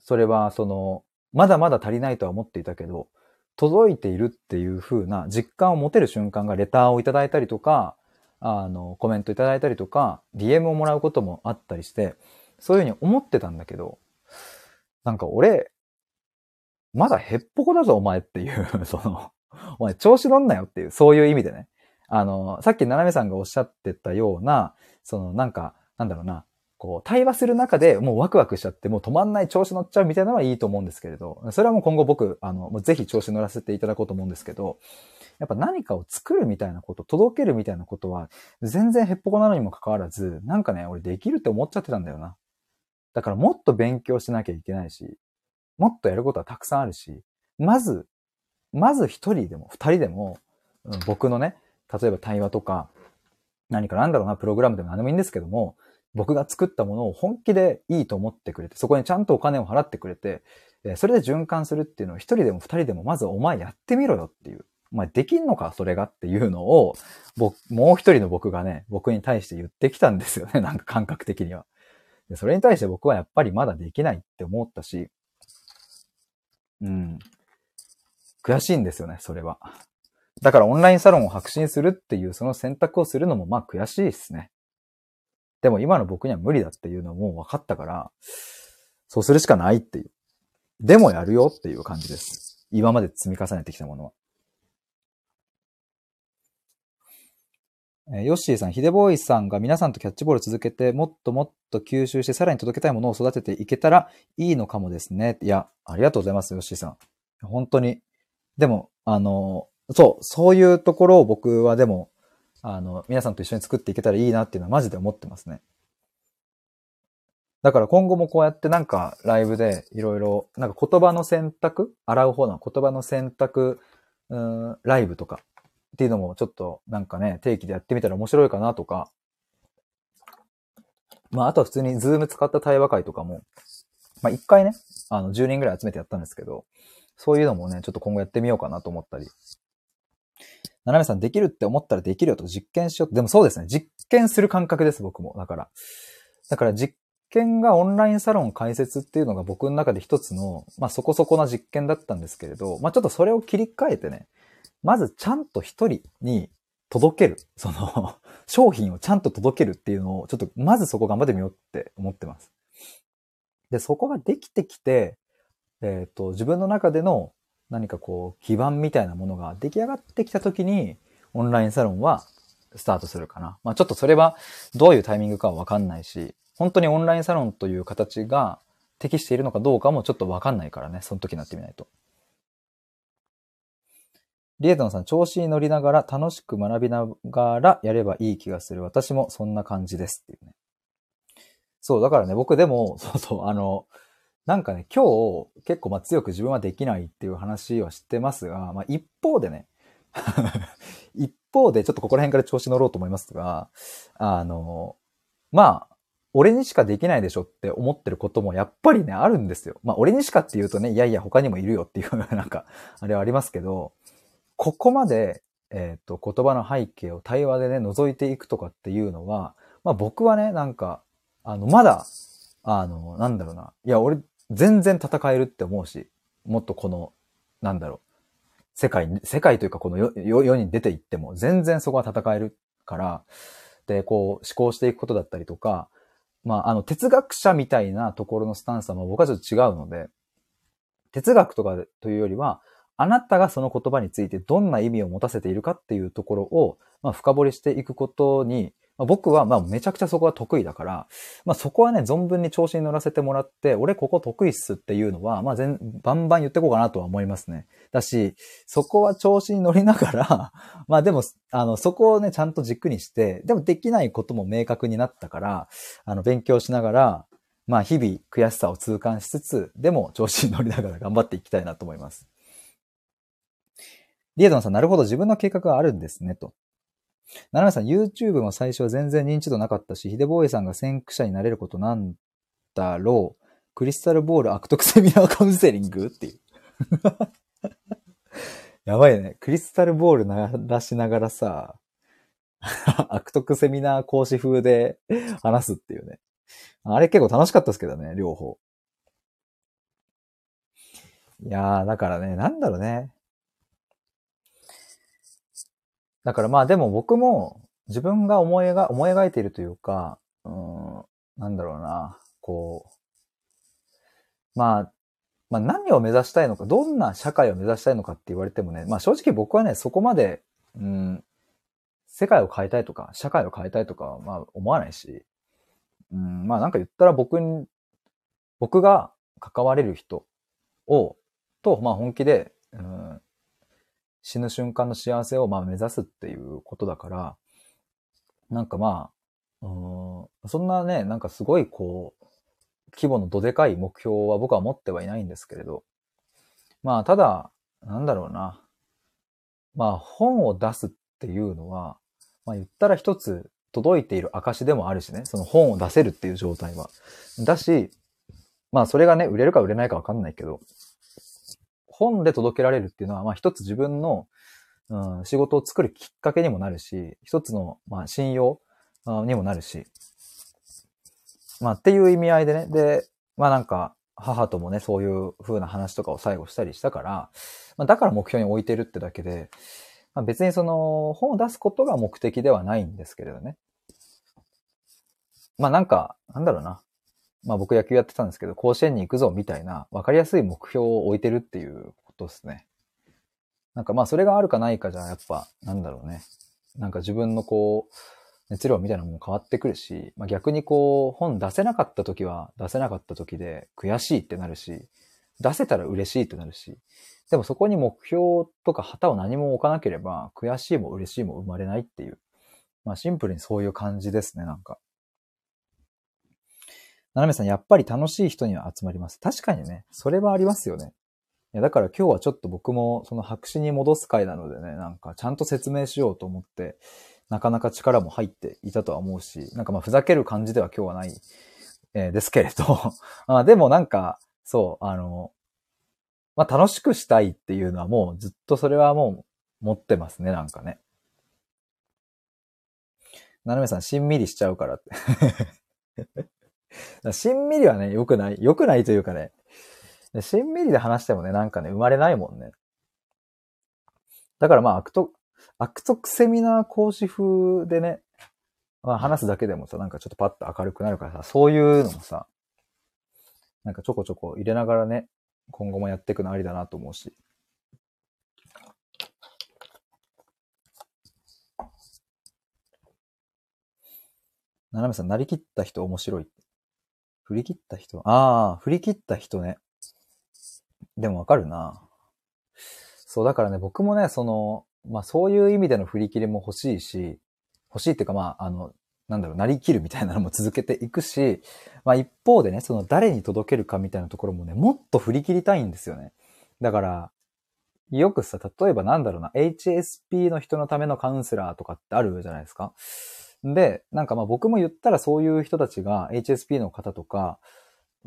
それは、その、まだまだ足りないとは思っていたけど、届いているっていう風な実感を持てる瞬間がレターをいただいたりとか、あの、コメントいただいたりとか、DM をもらうこともあったりして、そういう風に思ってたんだけど、なんか俺、まだへっぽこだぞお前っていう その、お前調子乗んなよっていう、そういう意味でね。あの、さっきななめさんがおっしゃってたような、そのなんか、なんだろうな、こう、対話する中でもうワクワクしちゃって、もう止まんない調子乗っちゃうみたいなのはいいと思うんですけれど、それはもう今後僕、あの、ぜひ調子乗らせていただこうと思うんですけど、やっぱ何かを作るみたいなこと、届けるみたいなことは、全然へっぽこなのにもかかわらず、なんかね、俺できるって思っちゃってたんだよな。だからもっと勉強しなきゃいけないし、もっとやることはたくさんあるし、まず、まず一人でも二人でも、僕のね、例えば対話とか、何かなんだろうな、プログラムでも何でもいいんですけども、僕が作ったものを本気でいいと思ってくれて、そこにちゃんとお金を払ってくれて、それで循環するっていうのを一人でも二人でもまずお前やってみろよっていう。お前できんのか？それがっていうのを、僕、もう一人の僕がね、僕に対して言ってきたんですよね。なんか感覚的には。でそれに対して僕はやっぱりまだできないって思ったし、うん。悔しいんですよね、それは。だからオンラインサロンを白信するっていうその選択をするのもまあ悔しいですね。でも今の僕には無理だっていうのも分かったから、そうするしかないっていう。でもやるよっていう感じです。今まで積み重ねてきたものは。え、ヨッシーさん、ヒデボーイさんが皆さんとキャッチボール続けて、もっともっと吸収してさらに届けたいものを育てていけたらいいのかもですね。いや、ありがとうございます、ヨッシーさん。本当に。でも、あの、そう、そういうところを僕はでも、あの、皆さんと一緒に作っていけたらいいなっていうのはマジで思ってますね。だから今後もこうやってなんかライブでいろいろ、なんか言葉の選択洗う方の言葉の選択、うん、ライブとかっていうのもちょっとなんかね、定期でやってみたら面白いかなとか、まああとは普通にズーム使った対話会とかも、まあ一回ね、あの10人ぐらい集めてやったんですけど、そういうのもね、ちょっと今後やってみようかなと思ったりななめさんできるって思ったらできるよと実験しようでもそうですね。実験する感覚です、僕も。だから。だから実験がオンラインサロン開設っていうのが僕の中で一つの、まあそこそこな実験だったんですけれど、まあちょっとそれを切り替えてね、まずちゃんと一人に届ける。その 商品をちゃんと届けるっていうのを、ちょっとまずそこ頑張ってみようって思ってます。で、そこができてきて、えっ、ー、と、自分の中での何かこう、基盤みたいなものが出来上がってきたときに、オンラインサロンはスタートするかな。まあちょっとそれはどういうタイミングかはわかんないし、本当にオンラインサロンという形が適しているのかどうかもちょっとわかんないからね、その時になってみないと。リエトンさん、調子に乗りながら楽しく学びながらやればいい気がする。私もそんな感じですっていうね。そう、だからね、僕でも、そうそう、あの、なんかね、今日結構まあ強く自分はできないっていう話は知ってますが、まあ一方でね、一方で、ちょっとここら辺から調子乗ろうと思いますが、あの、まあ、俺にしかできないでしょって思ってることもやっぱりね、あるんですよ。まあ、俺にしかって言うとね、いやいや他にもいるよっていうなんか、あれはありますけど、ここまで、えっ、ー、と、言葉の背景を対話でね、覗いていくとかっていうのは、まあ僕はね、なんか、あの、まだ、あの、なんだろうな。いや、俺、全然戦えるって思うし、もっとこの、なんだろう。世界、世界というかこの世に出ていっても、全然そこは戦えるから、で、こう、思考していくことだったりとか、まあ、あの、哲学者みたいなところのスタンスはまあ僕はちょっと違うので、哲学とかというよりは、あなたがその言葉についてどんな意味を持たせているかっていうところを、まあ、深掘りしていくことに、まあ、僕はまあめちゃくちゃそこは得意だから、まあそこはね、存分に調子に乗らせてもらって、俺ここ得意っすっていうのは、まあ全、バンバン言ってこうかなとは思いますね。だし、そこは調子に乗りながら、まあでも、あの、そこをね、ちゃんと軸にして、でもできないことも明確になったから、あの、勉強しながら、まあ日々悔しさを痛感しつつ、でも調子に乗りながら頑張っていきたいなと思います。リエドンさん、なるほど、自分の計画があるんですね、と。ナナさん、YouTube も最初は全然認知度なかったし、ヒデボーイさんが先駆者になれることなんだろう。クリスタルボール悪徳セミナーカウンセリングっていう。やばいね。クリスタルボール鳴らしながらさ、悪徳セミナー講師風で 話すっていうね。あれ結構楽しかったですけどね、両方。いやー、だからね、なんだろうね。だからまあでも僕も自分が思い描思い描いているというか、うん、なんだろうな、こう、まあ、まあ何を目指したいのか、どんな社会を目指したいのかって言われてもね、まあ正直僕はね、そこまで、うん、世界を変えたいとか、社会を変えたいとかはまあ思わないし、うん、まあなんか言ったら僕に、僕が関われる人を、と、まあ本気で、うん、死ぬ瞬間の幸せをまあ目指すっていうことだから、なんかまあ、うん、そんなね、なんかすごいこう、規模のどでかい目標は僕は持ってはいないんですけれど、まあただ、なんだろうな。まあ本を出すっていうのは、まあ言ったら一つ届いている証でもあるしね、その本を出せるっていう状態は。だし、まあそれがね、売れるか売れないかわかんないけど、本で届けられるっていうのは、まあ一つ自分の、うん、仕事を作るきっかけにもなるし、一つの、まあ信用にもなるし、まあっていう意味合いでね、で、まあなんか、母ともね、そういう風な話とかを最後したりしたから、まあだから目標に置いてるってだけで、まあ、別にその本を出すことが目的ではないんですけれどね。まあなんか、なんだろうな。まあ僕野球やってたんですけど、甲子園に行くぞみたいな分かりやすい目標を置いてるっていうことですね。なんかまあそれがあるかないかじゃやっぱなんだろうね。なんか自分のこう、熱量みたいなものも変わってくるし、まあ、逆にこう本出せなかった時は出せなかった時で悔しいってなるし、出せたら嬉しいってなるし、でもそこに目標とか旗を何も置かなければ悔しいも嬉しいも生まれないっていう。まあシンプルにそういう感じですね、なんか。ななめさん、やっぱり楽しい人には集まります。確かにね、それはありますよね。いや、だから今日はちょっと僕もその白紙に戻す回なのでね、なんかちゃんと説明しようと思って、なかなか力も入っていたとは思うし、なんかまあふざける感じでは今日はない、えー、ですけれど、あでもなんか、そう、あの、まあ楽しくしたいっていうのはもうずっとそれはもう持ってますね、なんかね。ななめさん、しんみりしちゃうからってしんみりはね、良くない。良くないというかね、しんみりで話してもね、なんかね、生まれないもんね。だからまあ、悪徳、悪徳セミナー講師風でね、まあ話すだけでもさ、なんかちょっとパッと明るくなるからさ、そういうのもさ、なんかちょこちょこ入れながらね、今後もやっていくのありだなと思うし。ななめさん、なりきった人面白い。振り切った人ああ、振り切った人ね。でもわかるな。そう、だからね、僕もね、その、まあそういう意味での振り切りも欲しいし、欲しいっていうかまあ、あの、なんだろう、なりきるみたいなのも続けていくし、まあ一方でね、その誰に届けるかみたいなところもね、もっと振り切りたいんですよね。だから、よくさ、例えばなんだろうな、HSP の人のためのカウンセラーとかってあるじゃないですか。で、なんかまあ僕も言ったらそういう人たちが HSP の方とか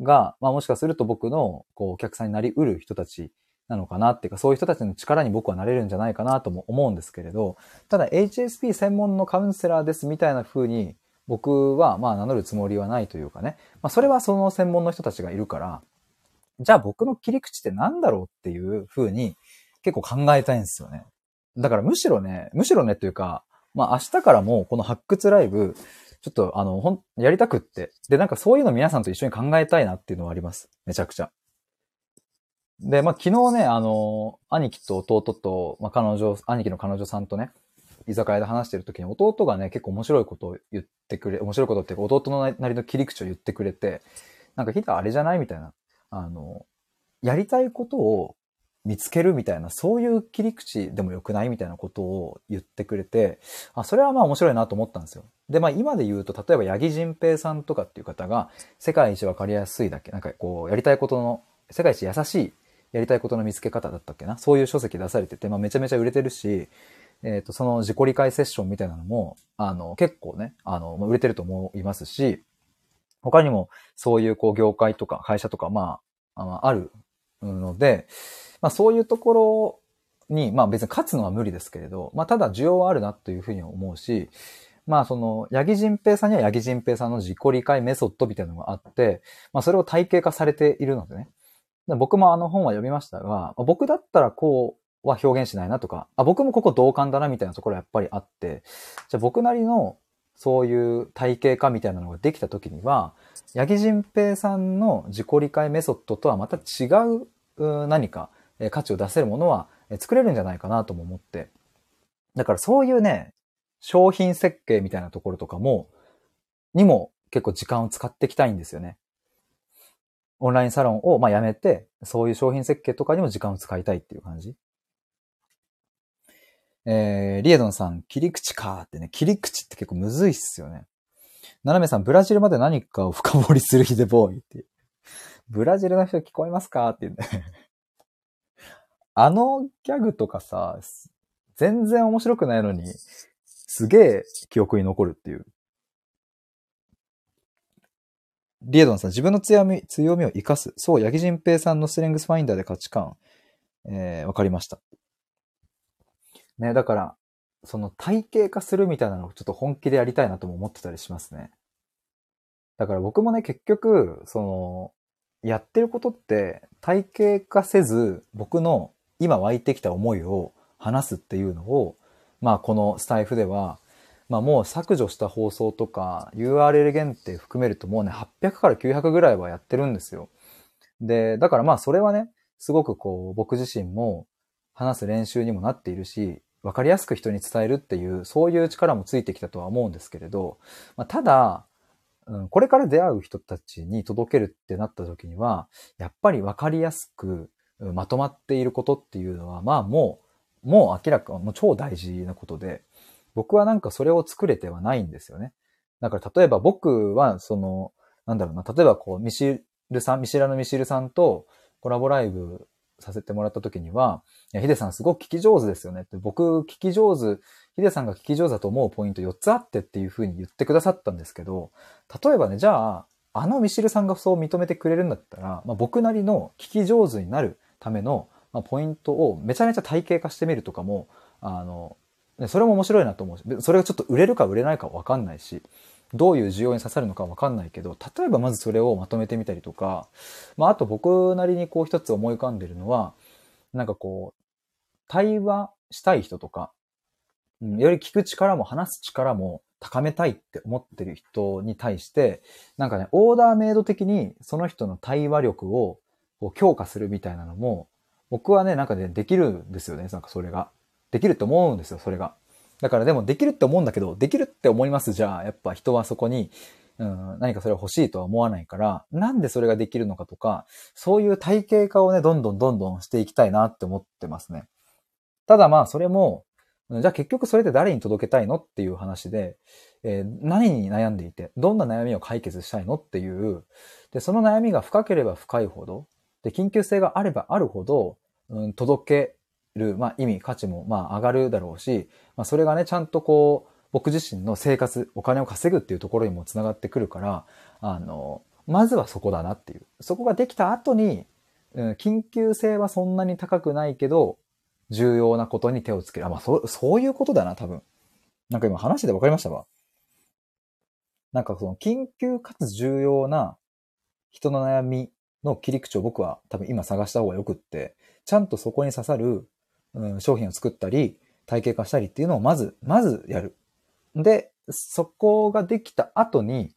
が、まあもしかすると僕のこうお客さんになりうる人たちなのかなっていうか、そういう人たちの力に僕はなれるんじゃないかなとも思うんですけれど、ただ HSP 専門のカウンセラーですみたいな風に僕はまあ名乗るつもりはないというかね。まあそれはその専門の人たちがいるから、じゃあ僕の切り口って何だろうっていう風に結構考えたいんですよね。だからむしろね、むしろねというか、まあ明日からもこの発掘ライブ、ちょっとあの、ほん、やりたくって。で、なんかそういうの皆さんと一緒に考えたいなっていうのはあります。めちゃくちゃ。で、まあ昨日ね、あの、兄貴と弟と、まあ彼女、兄貴の彼女さんとね、居酒屋で話してる時に弟がね、結構面白いことを言ってくれ、面白いことっていうか弟のなりの切り口を言ってくれて、なんかヒタあれじゃない？みたいな。あの、やりたいことを見つけるみたいな、そういう切り口でもよくないみたいなことを言ってくれて、あ、それはまあ面白いなと思ったんですよ。で、まあ今で言うと、例えば八木仁平さんとかっていう方が、世界一わかりやすいだけ、なんかこう、やりたいことの、世界一優しいやりたいことの見つけ方だったっけな？そういう書籍出されてて、まあめちゃめちゃ売れてるし、えっ、ー、と、その自己理解セッションみたいなのも、あの、結構ね、あの、売れてると思いますし、他にもそういうこう業界とか会社とか、まあ、あるので、まあそういうところに、まあ別に勝つのは無理ですけれど、まあただ需要はあるなというふうに思うし、まあその、八木仁平さんには八木仁平さんの自己理解メソッドみたいなのがあって、まあそれを体系化されているのでね。僕もあの本は読みましたが、僕だったらこうは表現しないなとか、あ僕もここ同感だなみたいなところはやっぱりあって、じゃあ僕なりのそういう体系化みたいなのができた時には、八木仁平さんの自己理解メソッドとはまた違う何か価値を出せるものは作れるんじゃないかなとも思って。だからそういうね、商品設計みたいなところとかも、にも結構時間を使っていきたいんですよね。オンラインサロンをまあやめて、そういう商品設計とかにも時間を使いたいっていう感じ。えー、リエドンさん、切り口かってね、切り口って結構むずいっすよね。ナナメさん、ブラジルまで何かを深掘りするヒデボーイって。ブラジルの人聞こえますかって言うんだねあのギャグとかさ、全然面白くないのに、すげえ記憶に残るっていう。リエドンさん、自分の強み、強みを活かす。そう、八木仁平さんのストレングスファインダーで価値観、えー、わかりました。ね、だから、その体系化するみたいなのをちょっと本気でやりたいなとも思ってたりしますね。だから僕もね、結局、その、やってることって体系化せず、僕の今湧いてきた思いを話すっていうのを、まあこのスタイフでは、まあもう削除した放送とか URL 限定含めるともうね800から900ぐらいはやってるんですよ。で、だからまあそれはね、すごくこう僕自身も話す練習にもなっているし、わかりやすく人に伝えるっていう、そういう力もついてきたとは思うんですけれど、まあ、ただ、うん、これから出会う人たちに届けるってなった時には、やっぱりわかりやすくまとまっていることっていうのは、まあもう、もう明らか、もう超大事なことで、僕はなんかそれを作れてはないんですよね。だから例えば僕は、その、なんだろうな、例えばこう、ミシルさん、ミシラのミシルさんとコラボライブさせてもらった時には、ヒデさんすごく聞き上手ですよねって、僕聞き上手、ヒデさんが聞き上手だと思うポイント4つあってっていうふうに言ってくださったんですけど、例えばね、じゃあ、あのミシルさんがそう認めてくれるんだったら、まあ、僕なりの聞き上手になるための、まあ、ポイントをめちゃめちゃ体系化してみるとかも、あの、それも面白いなと思うし、それがちょっと売れるか売れないかわかんないし、どういう需要に刺さるのかわかんないけど、例えばまずそれをまとめてみたりとか、まあ、あと僕なりにこう一つ思い浮かんでるのは、なんかこう、対話したい人とか、うん、より聞く力も話す力も高めたいって思ってる人に対して、なんかね、オーダーメイド的にその人の対話力をこう強化するみたいなのも、僕はね、なんかね、できるんですよね。なんかそれが。できるって思うんですよ、それが。だからでもできるって思うんだけど、できるって思いますじゃあ、やっぱ人はそこに、うん、何かそれを欲しいとは思わないから、なんでそれができるのかとか、そういう体系化をね、どんどんどんどんしていきたいなって思ってますね。ただまあ、それも、じゃあ結局それで誰に届けたいのっていう話で、えー、何に悩んでいて、どんな悩みを解決したいのっていう、で、その悩みが深ければ深いほど、で、緊急性があればあるほど、うん、届ける、まあ、意味、価値も、まあ、上がるだろうし、まあ、それがね、ちゃんとこう、僕自身の生活、お金を稼ぐっていうところにもつながってくるから、あの、まずはそこだなっていう。そこができた後に、うん、緊急性はそんなに高くないけど、重要なことに手をつける。あ、まあ、そう、そういうことだな、多分。なんか今話で分かりましたわ。なんかその緊急かつ重要な人の悩みの切り口を僕は多分今探した方がよくって、ちゃんとそこに刺さる、うん、商品を作ったり、体系化したりっていうのをまず、まずやる。で、そこができた後に、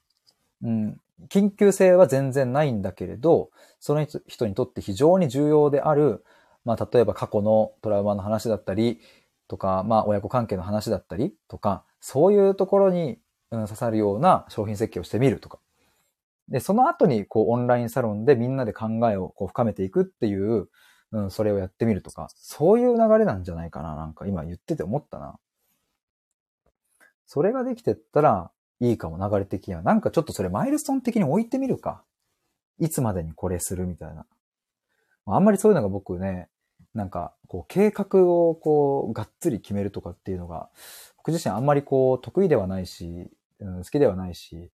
うん、緊急性は全然ないんだけれど、その人にとって非常に重要である、まあ、例えば過去のトラウマの話だったり、とか、まあ、親子関係の話だったりとか、そういうところに、うん、刺さるような商品設計をしてみるとか。で、その後に、こう、オンラインサロンでみんなで考えをこう深めていくっていう、うん、それをやってみるとか、そういう流れなんじゃないかな。なんか今言ってて思ったな。それができてったらいいかも流れ的には。なんかちょっとそれマイルストーン的に置いてみるか。いつまでにこれするみたいな。あんまりそういうのが僕ね、なんか、こう、計画をこう、がっつり決めるとかっていうのが、僕自身あんまりこう、得意ではないし、うん、好きではないし、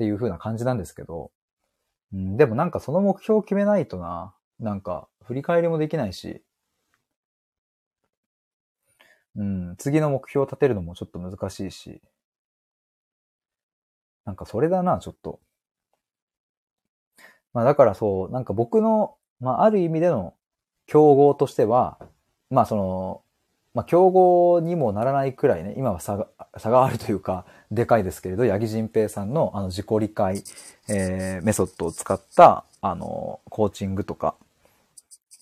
っていう風な感じなんですけど、うん、でもなんかその目標を決めないとな、なんか、振り返りもできないし、うん、次の目標を立てるのもちょっと難しいし、なんかそれだな、ちょっと。まあだからそう、なんか僕の、まあある意味での競合としては、まあその、まあ競合にもならないくらいね、今は差が、差があるというか、でかいですけれど、八木仁平さんのあの自己理解、えー、メソッドを使った、あの、コーチングとか、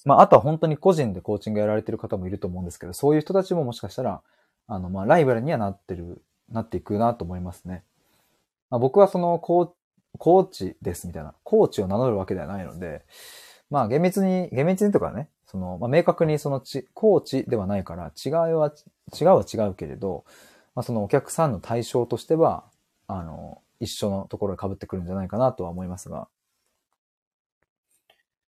まあ、あとは本当に個人でコーチングやられてる方もいると思うんですけど、そういう人たちももしかしたら、あの、まあ、ライバルにはなってる、なっていくなと思いますね。まあ、僕はそのコー、コーチですみたいな、コーチを名乗るわけではないので、まあ、厳密に、厳密にとかね、その、まあ、明確にそのち、コーチではないから、違うは、違うは違うけれど、まあ、そのお客さんの対象としては、あの、一緒のところに被ってくるんじゃないかなとは思いますが、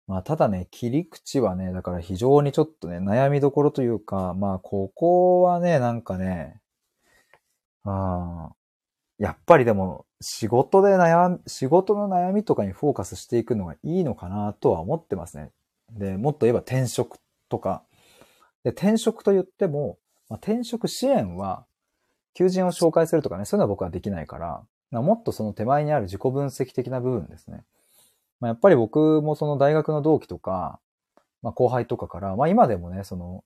まあ、ただね、切り口はね、だから非常にちょっとね、悩みどころというか、まあ、ここはね、なんかね、あやっぱりでも、仕事で悩み、仕事の悩みとかにフォーカスしていくのがいいのかなとは思ってますね。で、もっと言えば転職とか。で、転職と言っても、まあ、転職支援は、求人を紹介するとかね、そういうのは僕はできないから、まあもっとその手前にある自己分析的な部分ですね。まあ、やっぱり僕もその大学の同期とか、まあ、後輩とかから、まあ今でもね、その、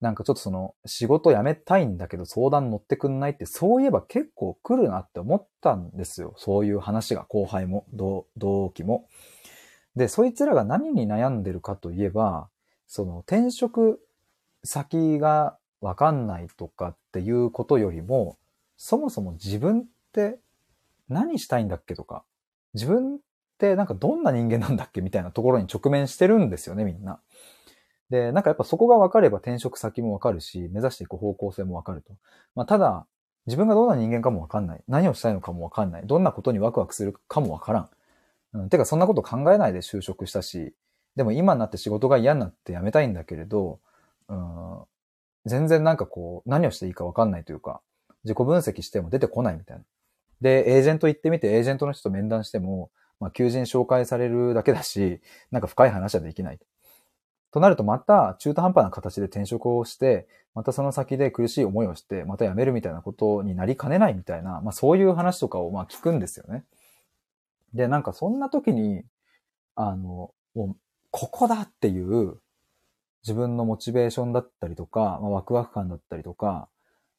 なんかちょっとその仕事辞めたいんだけど相談乗ってくんないってそういえば結構来るなって思ったんですよ。そういう話が後輩も同期も。で、そいつらが何に悩んでるかといえば、その転職先がわかんないとかっていうことよりも、そもそも自分って何したいんだっけとか、自分ってなんかどんな人間なんだっけみたいなところに直面してるんですよね、みんな。で、なんかやっぱそこが分かれば転職先も分かるし、目指していく方向性も分かると。まあただ、自分がどんな人間かも分かんない。何をしたいのかも分かんない。どんなことにワクワクするかも分からん。うん、てかそんなこと考えないで就職したし、でも今になって仕事が嫌になって辞めたいんだけれど、うん、全然なんかこう、何をしていいか分かんないというか、自己分析しても出てこないみたいな。で、エージェント行ってみて、エージェントの人と面談しても、まあ、求人紹介されるだけだし、なんか深い話はできない。となるとまた中途半端な形で転職をして、またその先で苦しい思いをして、また辞めるみたいなことになりかねないみたいな、まあそういう話とかをまあ聞くんですよね。で、なんかそんな時に、あの、もう、ここだっていう自分のモチベーションだったりとか、まあ、ワクワク感だったりとか、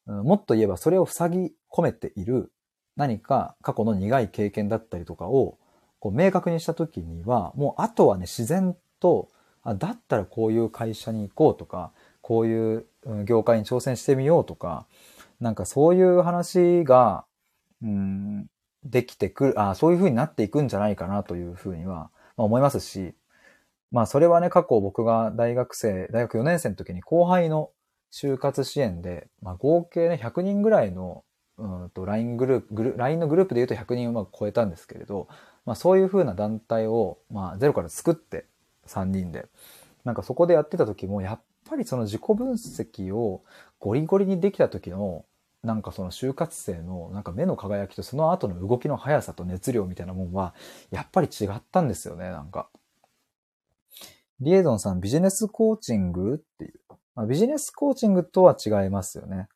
もっと言えばそれを塞ぎ込めている何か過去の苦い経験だったりとかをこう明確にした時には、もうあとはね、自然と、あだったらこういう会社に行こうとか、こういう業界に挑戦してみようとか、なんかそういう話が、うん、できてくる、あそういう風になっていくんじゃないかなというふうには、思いますし、まあそれはね、過去僕が大学生、大学4年生の時に後輩の就活支援で、まあ合計ね、100人ぐらいの、うんと LINE グループ、LINE のグループで言うと100人は超えたんですけれど、まあそういう風な団体を、まあゼロから作って3人で。なんかそこでやってた時も、やっぱりその自己分析をゴリゴリにできた時の、なんかその就活生のなんか目の輝きとその後の動きの速さと熱量みたいなもんは、やっぱり違ったんですよね、なんか。リエゾンさん、ビジネスコーチングっていう。まあ、ビジネスコーチングとは違いますよね。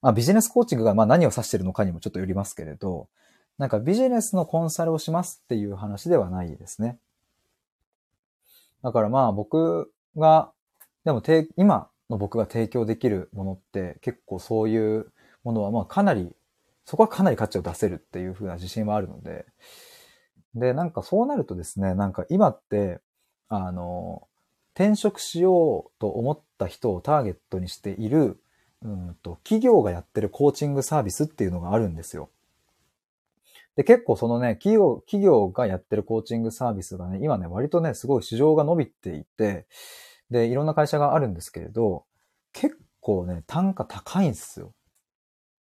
まあ、ビジネスコーチングがまあ何を指してるのかにもちょっとよりますけれど、なんかビジネスのコンサルをしますっていう話ではないですね。だからまあ僕が、でも今の僕が提供できるものって結構そういうものはまあかなり、そこはかなり価値を出せるっていう風な自信はあるので、で、なんかそうなるとですね、なんか今って、あの、転職しようと思った人をターゲットにしている、うんと、企業がやってるコーチングサービスっていうのがあるんですよ。で、結構そのね、企業、企業がやってるコーチングサービスがね、今ね、割とね、すごい市場が伸びていて、で、いろんな会社があるんですけれど、結構ね、単価高いんですよ。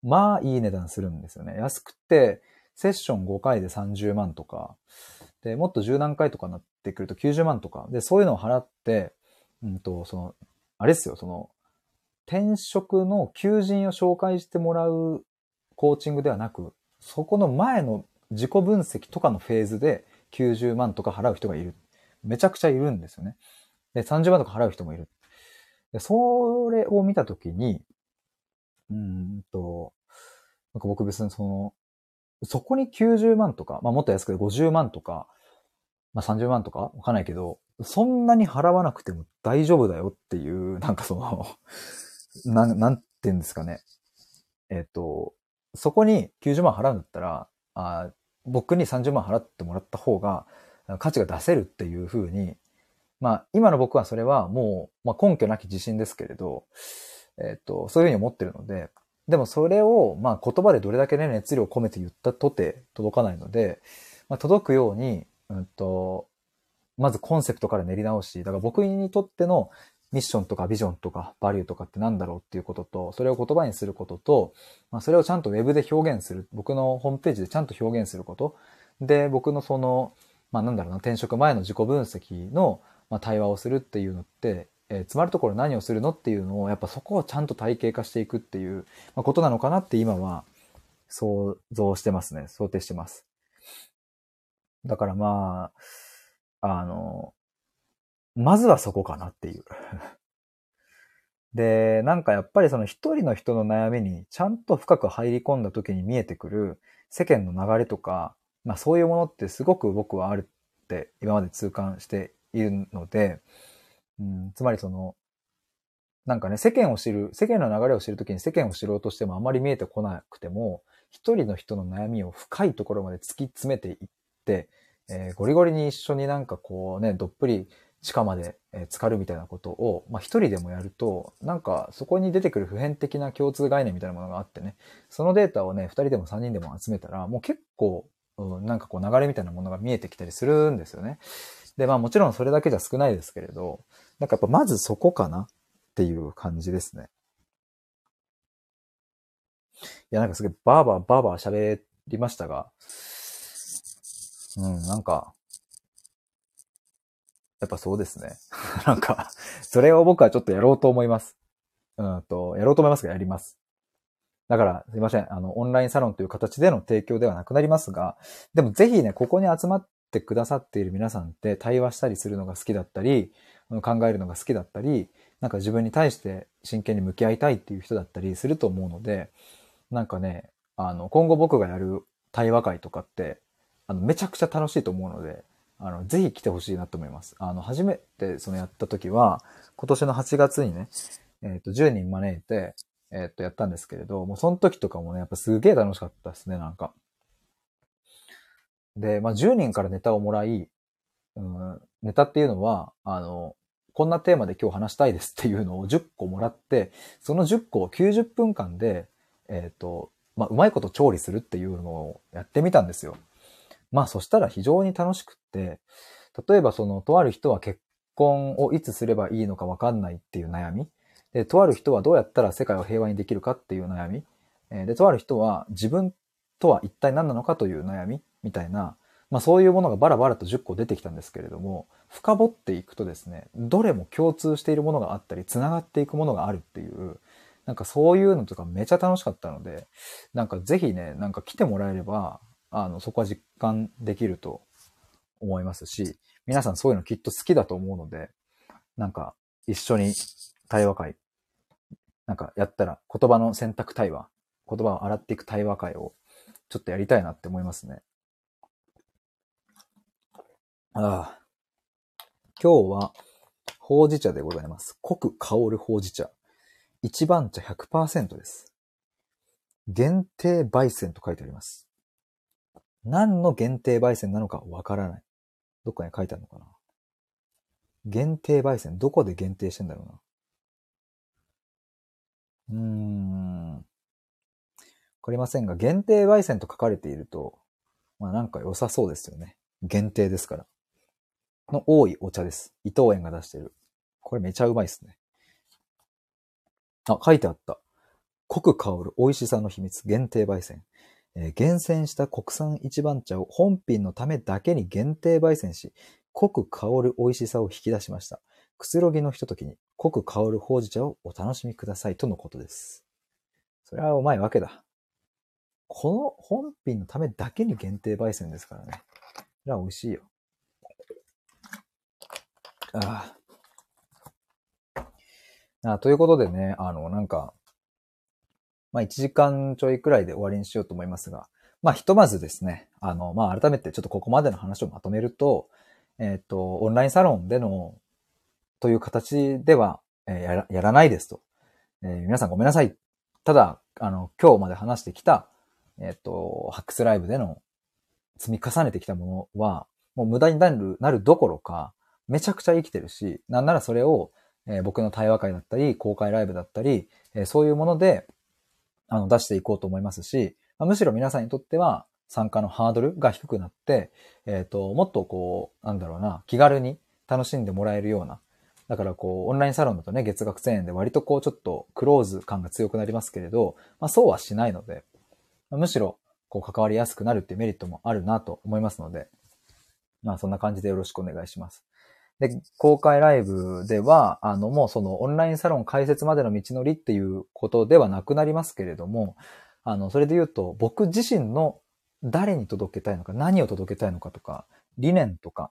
まあ、いい値段するんですよね。安くて、セッション5回で30万とか、で、もっと10何回とかなってくると90万とか、で、そういうのを払って、うんと、その、あれですよ、その、転職の求人を紹介してもらうコーチングではなく、そこの前の自己分析とかのフェーズで90万とか払う人がいる。めちゃくちゃいるんですよね。で、30万とか払う人もいる。で、それを見たときに、うんと、なんか僕別にその、そこに90万とか、まあもっと安くて50万とか、まあ30万とかわかんないけど、そんなに払わなくても大丈夫だよっていう、なんかその なん、なんて言うんですかね。えっ、と、そこに90万払うんだったら、あ僕に30万払ってもらった方が価値が出せるっていうふうに、まあ今の僕はそれはもう、まあ、根拠なき自信ですけれど、えっ、と、そういうふうに思ってるので、でもそれを、まあ言葉でどれだけね、熱量を込めて言ったとて届かないので、まあ、届くように、うんと、まずコンセプトから練り直し、だから僕にとってのミッションとかビジョンとかバリューとかって何だろうっていうことと、それを言葉にすることと、まあ、それをちゃんとウェブで表現する。僕のホームページでちゃんと表現すること。で、僕のその、まあなんだろうな、転職前の自己分析の、まあ、対話をするっていうのって、えー、つまるところ何をするのっていうのを、やっぱそこをちゃんと体系化していくっていう、まあ、ことなのかなって今は想像してますね。想定してます。だからまあ、あの、まずはそこかなっていう。で、なんかやっぱりその一人の人の悩みにちゃんと深く入り込んだ時に見えてくる世間の流れとか、まあそういうものってすごく僕はあるって今まで痛感しているので、うん、つまりその、なんかね、世間を知る、世間の流れを知るときに世間を知ろうとしてもあまり見えてこなくても、一人の人の悩みを深いところまで突き詰めていって、えー、ゴリゴリに一緒になんかこうね、どっぷり地下まで浸かるみたいなことを、まあ一人でもやると、なんかそこに出てくる普遍的な共通概念みたいなものがあってね、そのデータをね、二人でも三人でも集めたら、もう結構、うん、なんかこう流れみたいなものが見えてきたりするんですよね。で、まあもちろんそれだけじゃ少ないですけれど、なんかやっぱまずそこかなっていう感じですね。いや、なんかすげえバーバーバーバー喋りましたが、うん、なんか、やっぱそうですね。なんか、それを僕はちょっとやろうと思います。うんと、やろうと思いますが、やります。だから、すいません。あの、オンラインサロンという形での提供ではなくなりますが、でもぜひね、ここに集まってくださっている皆さんって対話したりするのが好きだったり、考えるのが好きだったり、なんか自分に対して真剣に向き合いたいっていう人だったりすると思うので、なんかね、あの、今後僕がやる対話会とかって、あの、めちゃくちゃ楽しいと思うので、あの、ぜひ来てほしいなと思います。あの、初めてそのやった時は、今年の8月にね、えっ、ー、と、10人招いて、えっ、ー、と、やったんですけれど、もうその時とかもね、やっぱすげえ楽しかったですね、なんか。で、まあ、10人からネタをもらい、うん、ネタっていうのは、あの、こんなテーマで今日話したいですっていうのを10個もらって、その10個を90分間で、えっ、ー、と、まあ、うまいこと調理するっていうのをやってみたんですよ。まあそしたら非常に楽しくって、例えばその、とある人は結婚をいつすればいいのかわかんないっていう悩み。で、とある人はどうやったら世界を平和にできるかっていう悩み。で、とある人は自分とは一体何なのかという悩みみたいな、まあそういうものがバラバラと10個出てきたんですけれども、深掘っていくとですね、どれも共通しているものがあったり、繋がっていくものがあるっていう、なんかそういうのとかめちゃ楽しかったので、なんかぜひね、なんか来てもらえれば、あの、そこは実感できると思いますし、皆さんそういうのきっと好きだと思うので、なんか一緒に対話会、なんかやったら言葉の選択対話、言葉を洗っていく対話会をちょっとやりたいなって思いますね。ああ。今日は、ほうじ茶でございます。濃く香るほうじ茶。一番茶100%です。限定焙煎と書いてあります。何の限定焙煎なのかわからない。どっかに書いてあるのかな限定焙煎。どこで限定してんだろうな。うーん。わかりませんが、限定焙煎と書かれていると、まあなんか良さそうですよね。限定ですから。の多いお茶です。伊藤園が出してる。これめちゃうまいですね。あ、書いてあった。濃く香る美味しさの秘密、限定焙煎。えー、厳選した国産一番茶を本品のためだけに限定焙煎し、濃く香る美味しさを引き出しました。くつろぎのひとときに濃く香るほうじ茶をお楽しみくださいとのことです。それはうまいわけだ。この本品のためだけに限定焙煎ですからね。それは美味しいよ。ああ。ということでね、あの、なんか、まあ1時間ちょいくらいで終わりにしようと思いますが、まあひとまずですね、あの、まあ改めてちょっとここまでの話をまとめると、えっ、ー、と、オンラインサロンでの、という形では、えー、やらやらないですと、えー、皆さんごめんなさい。ただ、あの、今日まで話してきた、えっ、と、ハックスライブでの積み重ねてきたものは、もう無駄になる、なるどころか、めちゃくちゃ生きてるし、なんならそれを、えー、僕の対話会だったり、公開ライブだったり、えー、そういうもので、あの、出していこうと思いますし、まあ、むしろ皆さんにとっては、参加のハードルが低くなって、えっ、ー、と、もっとこう、なんだろうな、気軽に楽しんでもらえるような、だからこう、オンラインサロンだとね、月額1000円で割とこう、ちょっとクローズ感が強くなりますけれど、まあそうはしないので、まあ、むしろ、こう、関わりやすくなるっていうメリットもあるなと思いますので、まあそんな感じでよろしくお願いします。で、公開ライブでは、あの、もうそのオンラインサロン開設までの道のりっていうことではなくなりますけれども、あの、それで言うと、僕自身の誰に届けたいのか、何を届けたいのかとか、理念とか、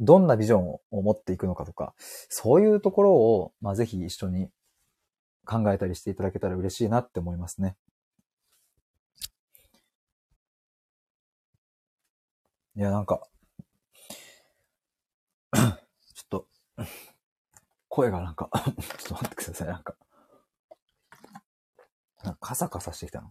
どんなビジョンを持っていくのかとか、そういうところを、まあ、ぜひ一緒に考えたりしていただけたら嬉しいなって思いますね。いや、なんか、ちょっと声がなんか ちょっと待ってください、なんか。なんかカサカサしてきたの。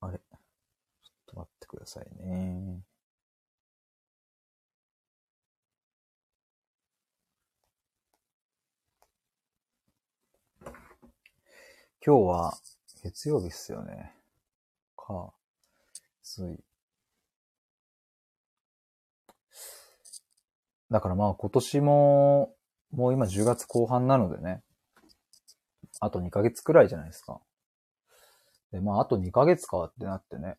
あれ？ちょっと待ってくださいね。今日は月曜日っすよね。か、水。だからまあ今年も、もう今10月後半なのでね。あと2ヶ月くらいじゃないですか。で、まああと2ヶ月かってなってね。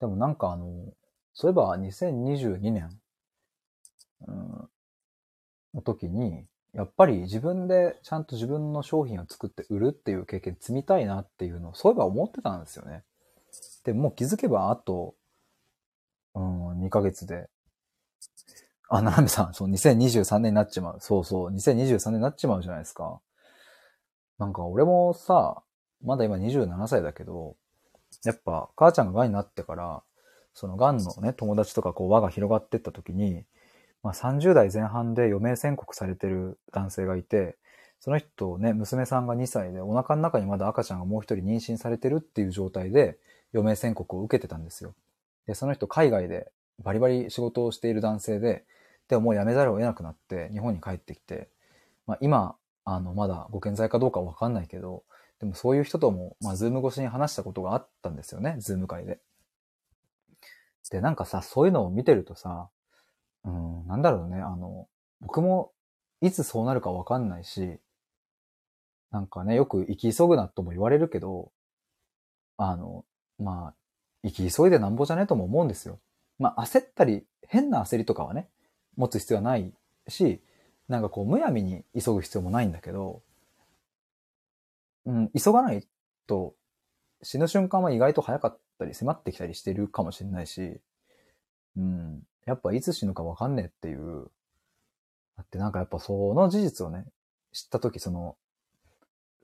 でもなんかあの、そういえば2022年、うん、の時に、やっぱり自分でちゃんと自分の商品を作って売るっていう経験積みたいなっていうのをそういえば思ってたんですよね。で、もう気づけばあと、うん、2ヶ月で。あ、ななめさん、そう、2023年になっちまう。そうそう、2023年になっちまうじゃないですか。なんか俺もさ、まだ今27歳だけど、やっぱ母ちゃんが癌になってから、その癌のね、友達とかこう輪が広がってった時に、まあ、30代前半で余命宣告されてる男性がいて、その人ね、娘さんが2歳でお腹の中にまだ赤ちゃんがもう一人妊娠されてるっていう状態で余命宣告を受けてたんですよ。で、その人海外でバリバリ仕事をしている男性で、でももう辞めざるを得なくなって日本に帰ってきて、まあ、今、あの、まだご健在かどうかわかんないけど、でもそういう人とも、まあ、ズーム越しに話したことがあったんですよね、ズーム会で。で、なんかさ、そういうのを見てるとさ、うん、なんだろうね、あの、僕もいつそうなるかわかんないし、なんかね、よく生き急ぐなとも言われるけど、あの、まあ、生き急いでなんぼじゃねとも思うんですよ。まあ、焦ったり、変な焦りとかはね、持つ必要はないし、なんかこう、むやみに急ぐ必要もないんだけど、うん、急がないと、死ぬ瞬間は意外と早かったり、迫ってきたりしてるかもしれないし、うん、やっぱいつ死ぬかわかんねえっていう、だってなんかやっぱその事実をね、知ったとき、その、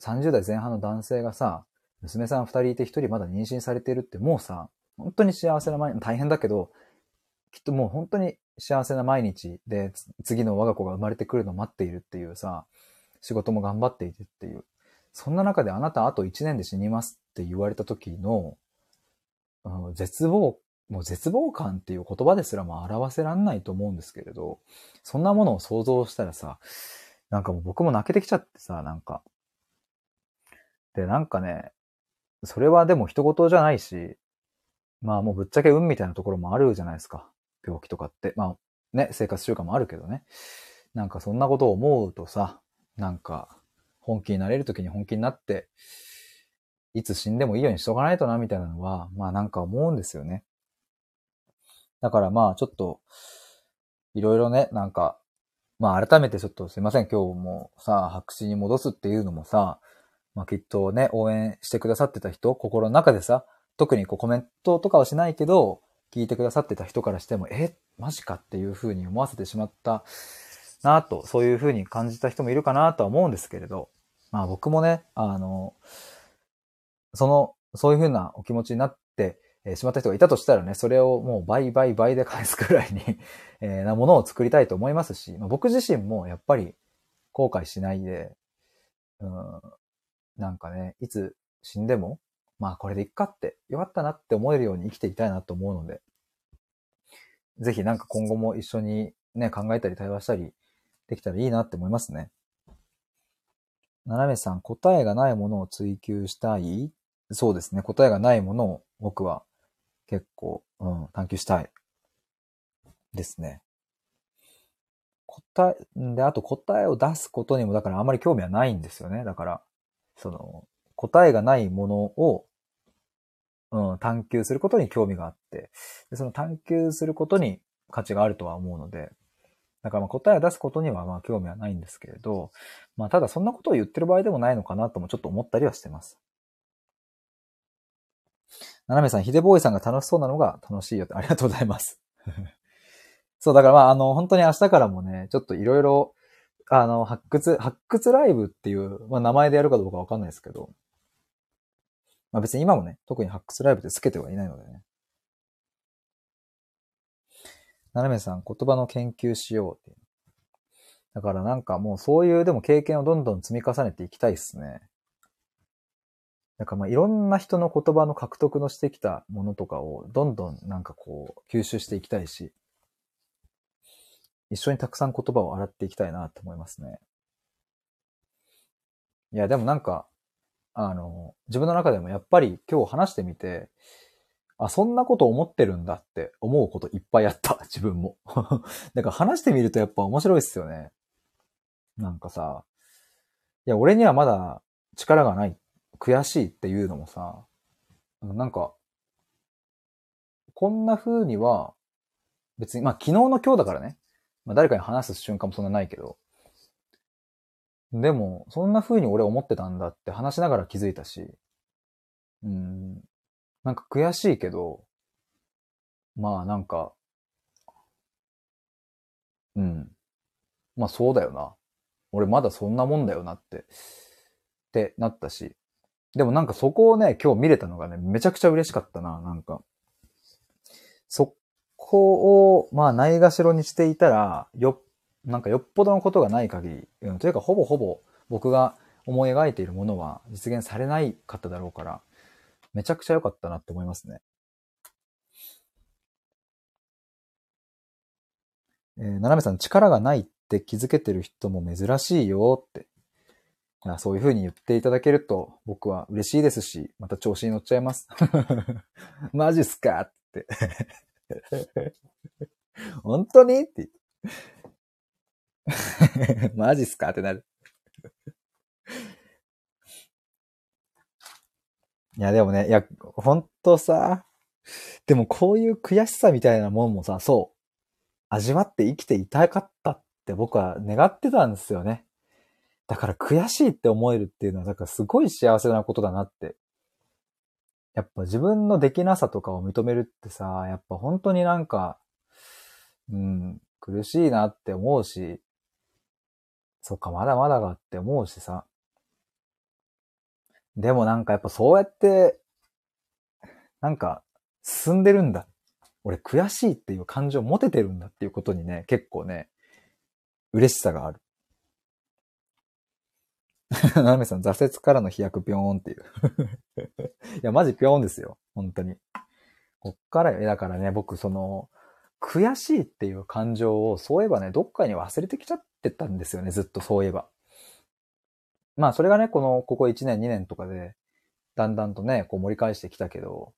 30代前半の男性がさ、娘さん2人いて1人まだ妊娠されてるってもうさ、本当に幸せな毎日、大変だけど、きっともう本当に幸せな毎日で、次の我が子が生まれてくるのを待っているっていうさ、仕事も頑張っていてっていう。そんな中であなたあと1年で死にますって言われた時の、うん、絶望、もう絶望感っていう言葉ですらも表せらんないと思うんですけれど、そんなものを想像したらさ、なんかもう僕も泣けてきちゃってさ、なんか。で、なんかね、それはでも人事じゃないし、まあもうぶっちゃけ運みたいなところもあるじゃないですか。病気とかって。まあね、生活習慣もあるけどね。なんかそんなことを思うとさ、なんか本気になれる時に本気になって、いつ死んでもいいようにしとかないとな、みたいなのは、まあなんか思うんですよね。だからまあちょっと、いろいろね、なんか、まあ改めてちょっとすいません、今日もさ、白紙に戻すっていうのもさ、まあきっとね、応援してくださってた人、心の中でさ、特にこうコメントとかはしないけど、聞いてくださってた人からしても、え、マジかっていうふうに思わせてしまったなと、そういうふうに感じた人もいるかなとは思うんですけれど、まあ僕もね、あの、その、そういうふうなお気持ちになってえしまった人がいたとしたらね、それをもう倍倍倍で返すくらいに えなものを作りたいと思いますし、まあ、僕自身もやっぱり後悔しないで、うん、なんかね、いつ死んでも、まあこれでいっかって、よかったなって思えるように生きていきたいなと思うので、ぜひなんか今後も一緒にね、考えたり対話したりできたらいいなって思いますね。斜めさん、答えがないものを追求したい？そうですね。答えがないものを僕は結構、うん、探求したい。ですね。答え、で、あと答えを出すことにも、だからあんまり興味はないんですよね。だから、その、答えがないものを、うん、探求することに興味があって、でその探求することに価値があるとは思うので、だからまあ答えを出すことにはまあ興味はないんですけれど、まあただそんなことを言ってる場合でもないのかなともちょっと思ったりはしてます。ななめさん、ひでぼーいさんが楽しそうなのが楽しいよって ありがとうございます。そう、だからまああの本当に明日からもね、ちょっといろいろあの発掘、発掘ライブっていう、まあ名前でやるかどうかわかんないですけど、まあ別に今もね、特に発掘ライブってつけてはいないのでね。ななめさん、言葉の研究しようっていう。だからなんかもうそういうでも経験をどんどん積み重ねていきたいっすね。だかまあいろんな人の言葉の獲得のしてきたものとかをどんどんなんかこう吸収していきたいし、一緒にたくさん言葉を洗っていきたいなと思いますね。いやでもなんか、あの、自分の中でもやっぱり今日話してみて、あ、そんなこと思ってるんだって思うこといっぱいあった、自分も。だか話してみるとやっぱ面白いっすよね。なんかさ、いや、俺にはまだ力がない、悔しいっていうのもさ、なんか、こんな風には、別に、まあ昨日の今日だからね、まあ誰かに話す瞬間もそんなないけど、でも、そんな風に俺思ってたんだって話しながら気づいたし、うん、なんか悔しいけど、まあなんか、うん。まあそうだよな。俺まだそんなもんだよなって、ってなったし。でもなんかそこをね、今日見れたのがね、めちゃくちゃ嬉しかったな、なんか。そこを、まあないがしろにしていたら、よ、なんかよっぽどのことがない限り、うん、というかほぼほぼ僕が思い描いているものは実現されないかっただろうから、めちゃくちゃ良かったなって思いますね。えー、ななめさん、力がないって気づけてる人も珍しいよって。そういう風に言っていただけると僕は嬉しいですし、また調子に乗っちゃいます。マジっすか？って。本当に？って。マジっすか？ってなる。いや、でもね、いや、ほんとさ、でもこういう悔しさみたいなもんもさ、そう、味わって生きていたかったって僕は願ってたんですよね。だから悔しいって思えるっていうのは、だからすごい幸せなことだなって。やっぱ自分のできなさとかを認めるってさ、やっぱ本当になんか、うん、苦しいなって思うし、そっか、まだまだがって思うしさ。でもなんかやっぱそうやって、なんか進んでるんだ。俺悔しいっていう感情持ててるんだっていうことにね、結構ね、嬉しさがある。なめさん、挫折からの飛躍ぴょーんっていう いや、マジぴょーんですよ。本当に。こっからよ。だからね、僕、その、悔しいっていう感情を、そういえばね、どっかに忘れてきちゃってたんですよね、ずっとそういえば。まあ、それがね、この、ここ1年、2年とかで、だんだんとね、こう盛り返してきたけど、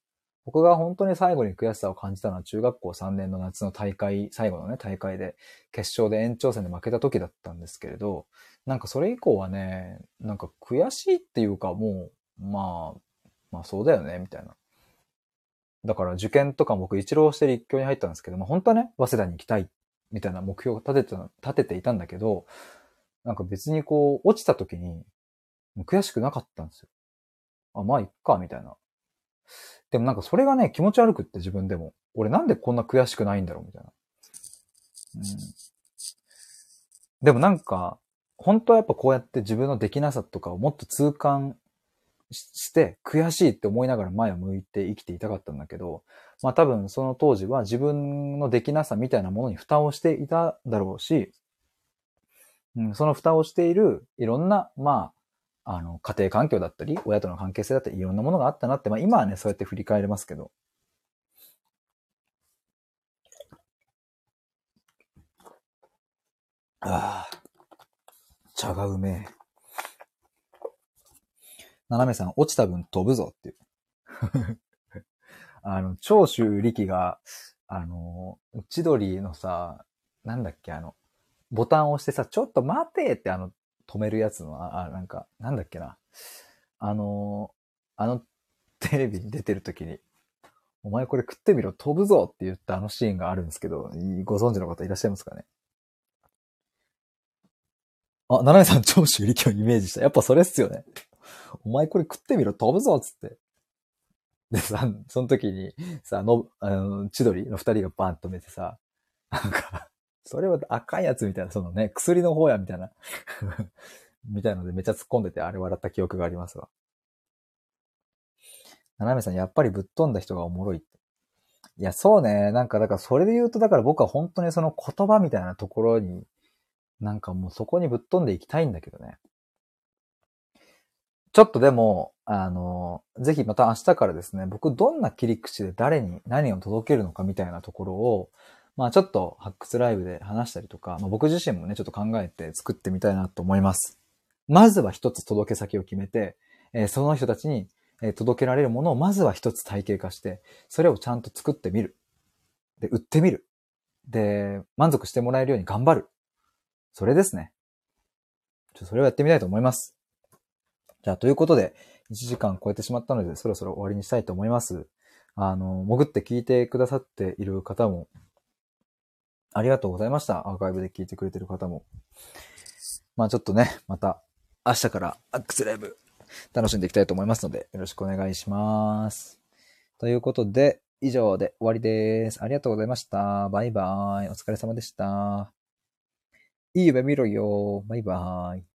僕が本当に最後に悔しさを感じたのは中学校3年の夏の大会、最後のね、大会で、決勝で延長戦で負けた時だったんですけれど、なんかそれ以降はね、なんか悔しいっていうかもう、まあ、まあそうだよね、みたいな。だから受験とか僕一浪して立教に入ったんですけど、まあ本当はね、早稲田に行きたい、みたいな目標を立てて立てていたんだけど、なんか別にこう、落ちた時に、悔しくなかったんですよ。あ、まあ、いっか、みたいな。でもなんかそれがね、気持ち悪くって自分でも。俺なんでこんな悔しくないんだろうみたいな。うん。でもなんか、本当はやっぱこうやって自分のできなさとかをもっと痛感して悔しいって思いながら前を向いて生きていたかったんだけど、まあ多分その当時は自分のできなさみたいなものに蓋をしていただろうし、うん、その蓋をしているいろんな、まあ、あの、家庭環境だったり、親との関係性だったり、いろんなものがあったなって、まあ今はね、そうやって振り返れますけど。ああ、茶がうめえ。斜めさん、落ちた分飛ぶぞっていう。あの、長州力が、あの、千鳥のさ、なんだっけ、あの、ボタンを押してさ、ちょっと待てってあの、止めるやつの、あ、あなんか、なんだっけな。あのあのテレビに出てる時に、お前これ食ってみろ、飛ぶぞって言ったあのシーンがあるんですけど、ご存知の方いらっしゃいますかねあ、七重さん長州力をイメージした。やっぱそれっすよね。お前これ食ってみろ、飛ぶぞっつって。でさ、その時にさ、の、あの、千鳥の二人がバーンと止めてさ、なんかそれは赤いやつみたいな、そのね、薬の方やみたいな みたいのでめっちゃ突っ込んでて、あれ笑った記憶がありますわ。ななめさん、やっぱりぶっ飛んだ人がおもろいって。いや、そうね。なんか、だからそれで言うと、だから僕は本当にその言葉みたいなところに、なんかもうそこにぶっ飛んでいきたいんだけどね。ちょっとでも、あの、ぜひまた明日からですね、僕どんな切り口で誰に何を届けるのかみたいなところを、まあちょっと発掘ライブで話したりとか、まあ、僕自身もね、ちょっと考えて作ってみたいなと思います。まずは一つ届け先を決めて、えー、その人たちに、え届けられるものをまずは一つ体系化して、それをちゃんと作ってみる。で、売ってみる。で、満足してもらえるように頑張る。それですね。ちょそれをやってみたいと思います。じゃあ、ということで、1時間超えてしまったので、そろそろ終わりにしたいと思います。あの、潜って聞いてくださっている方も、ありがとうございました。アーカイブで聞いてくれてる方も。まあちょっとね、また明日からアックスライブ楽しんでいきたいと思いますので、よろしくお願いします。ということで、以上で終わりです。ありがとうございました。バイバーイ。お疲れ様でした。いい夢見ろよ。バイバーイ。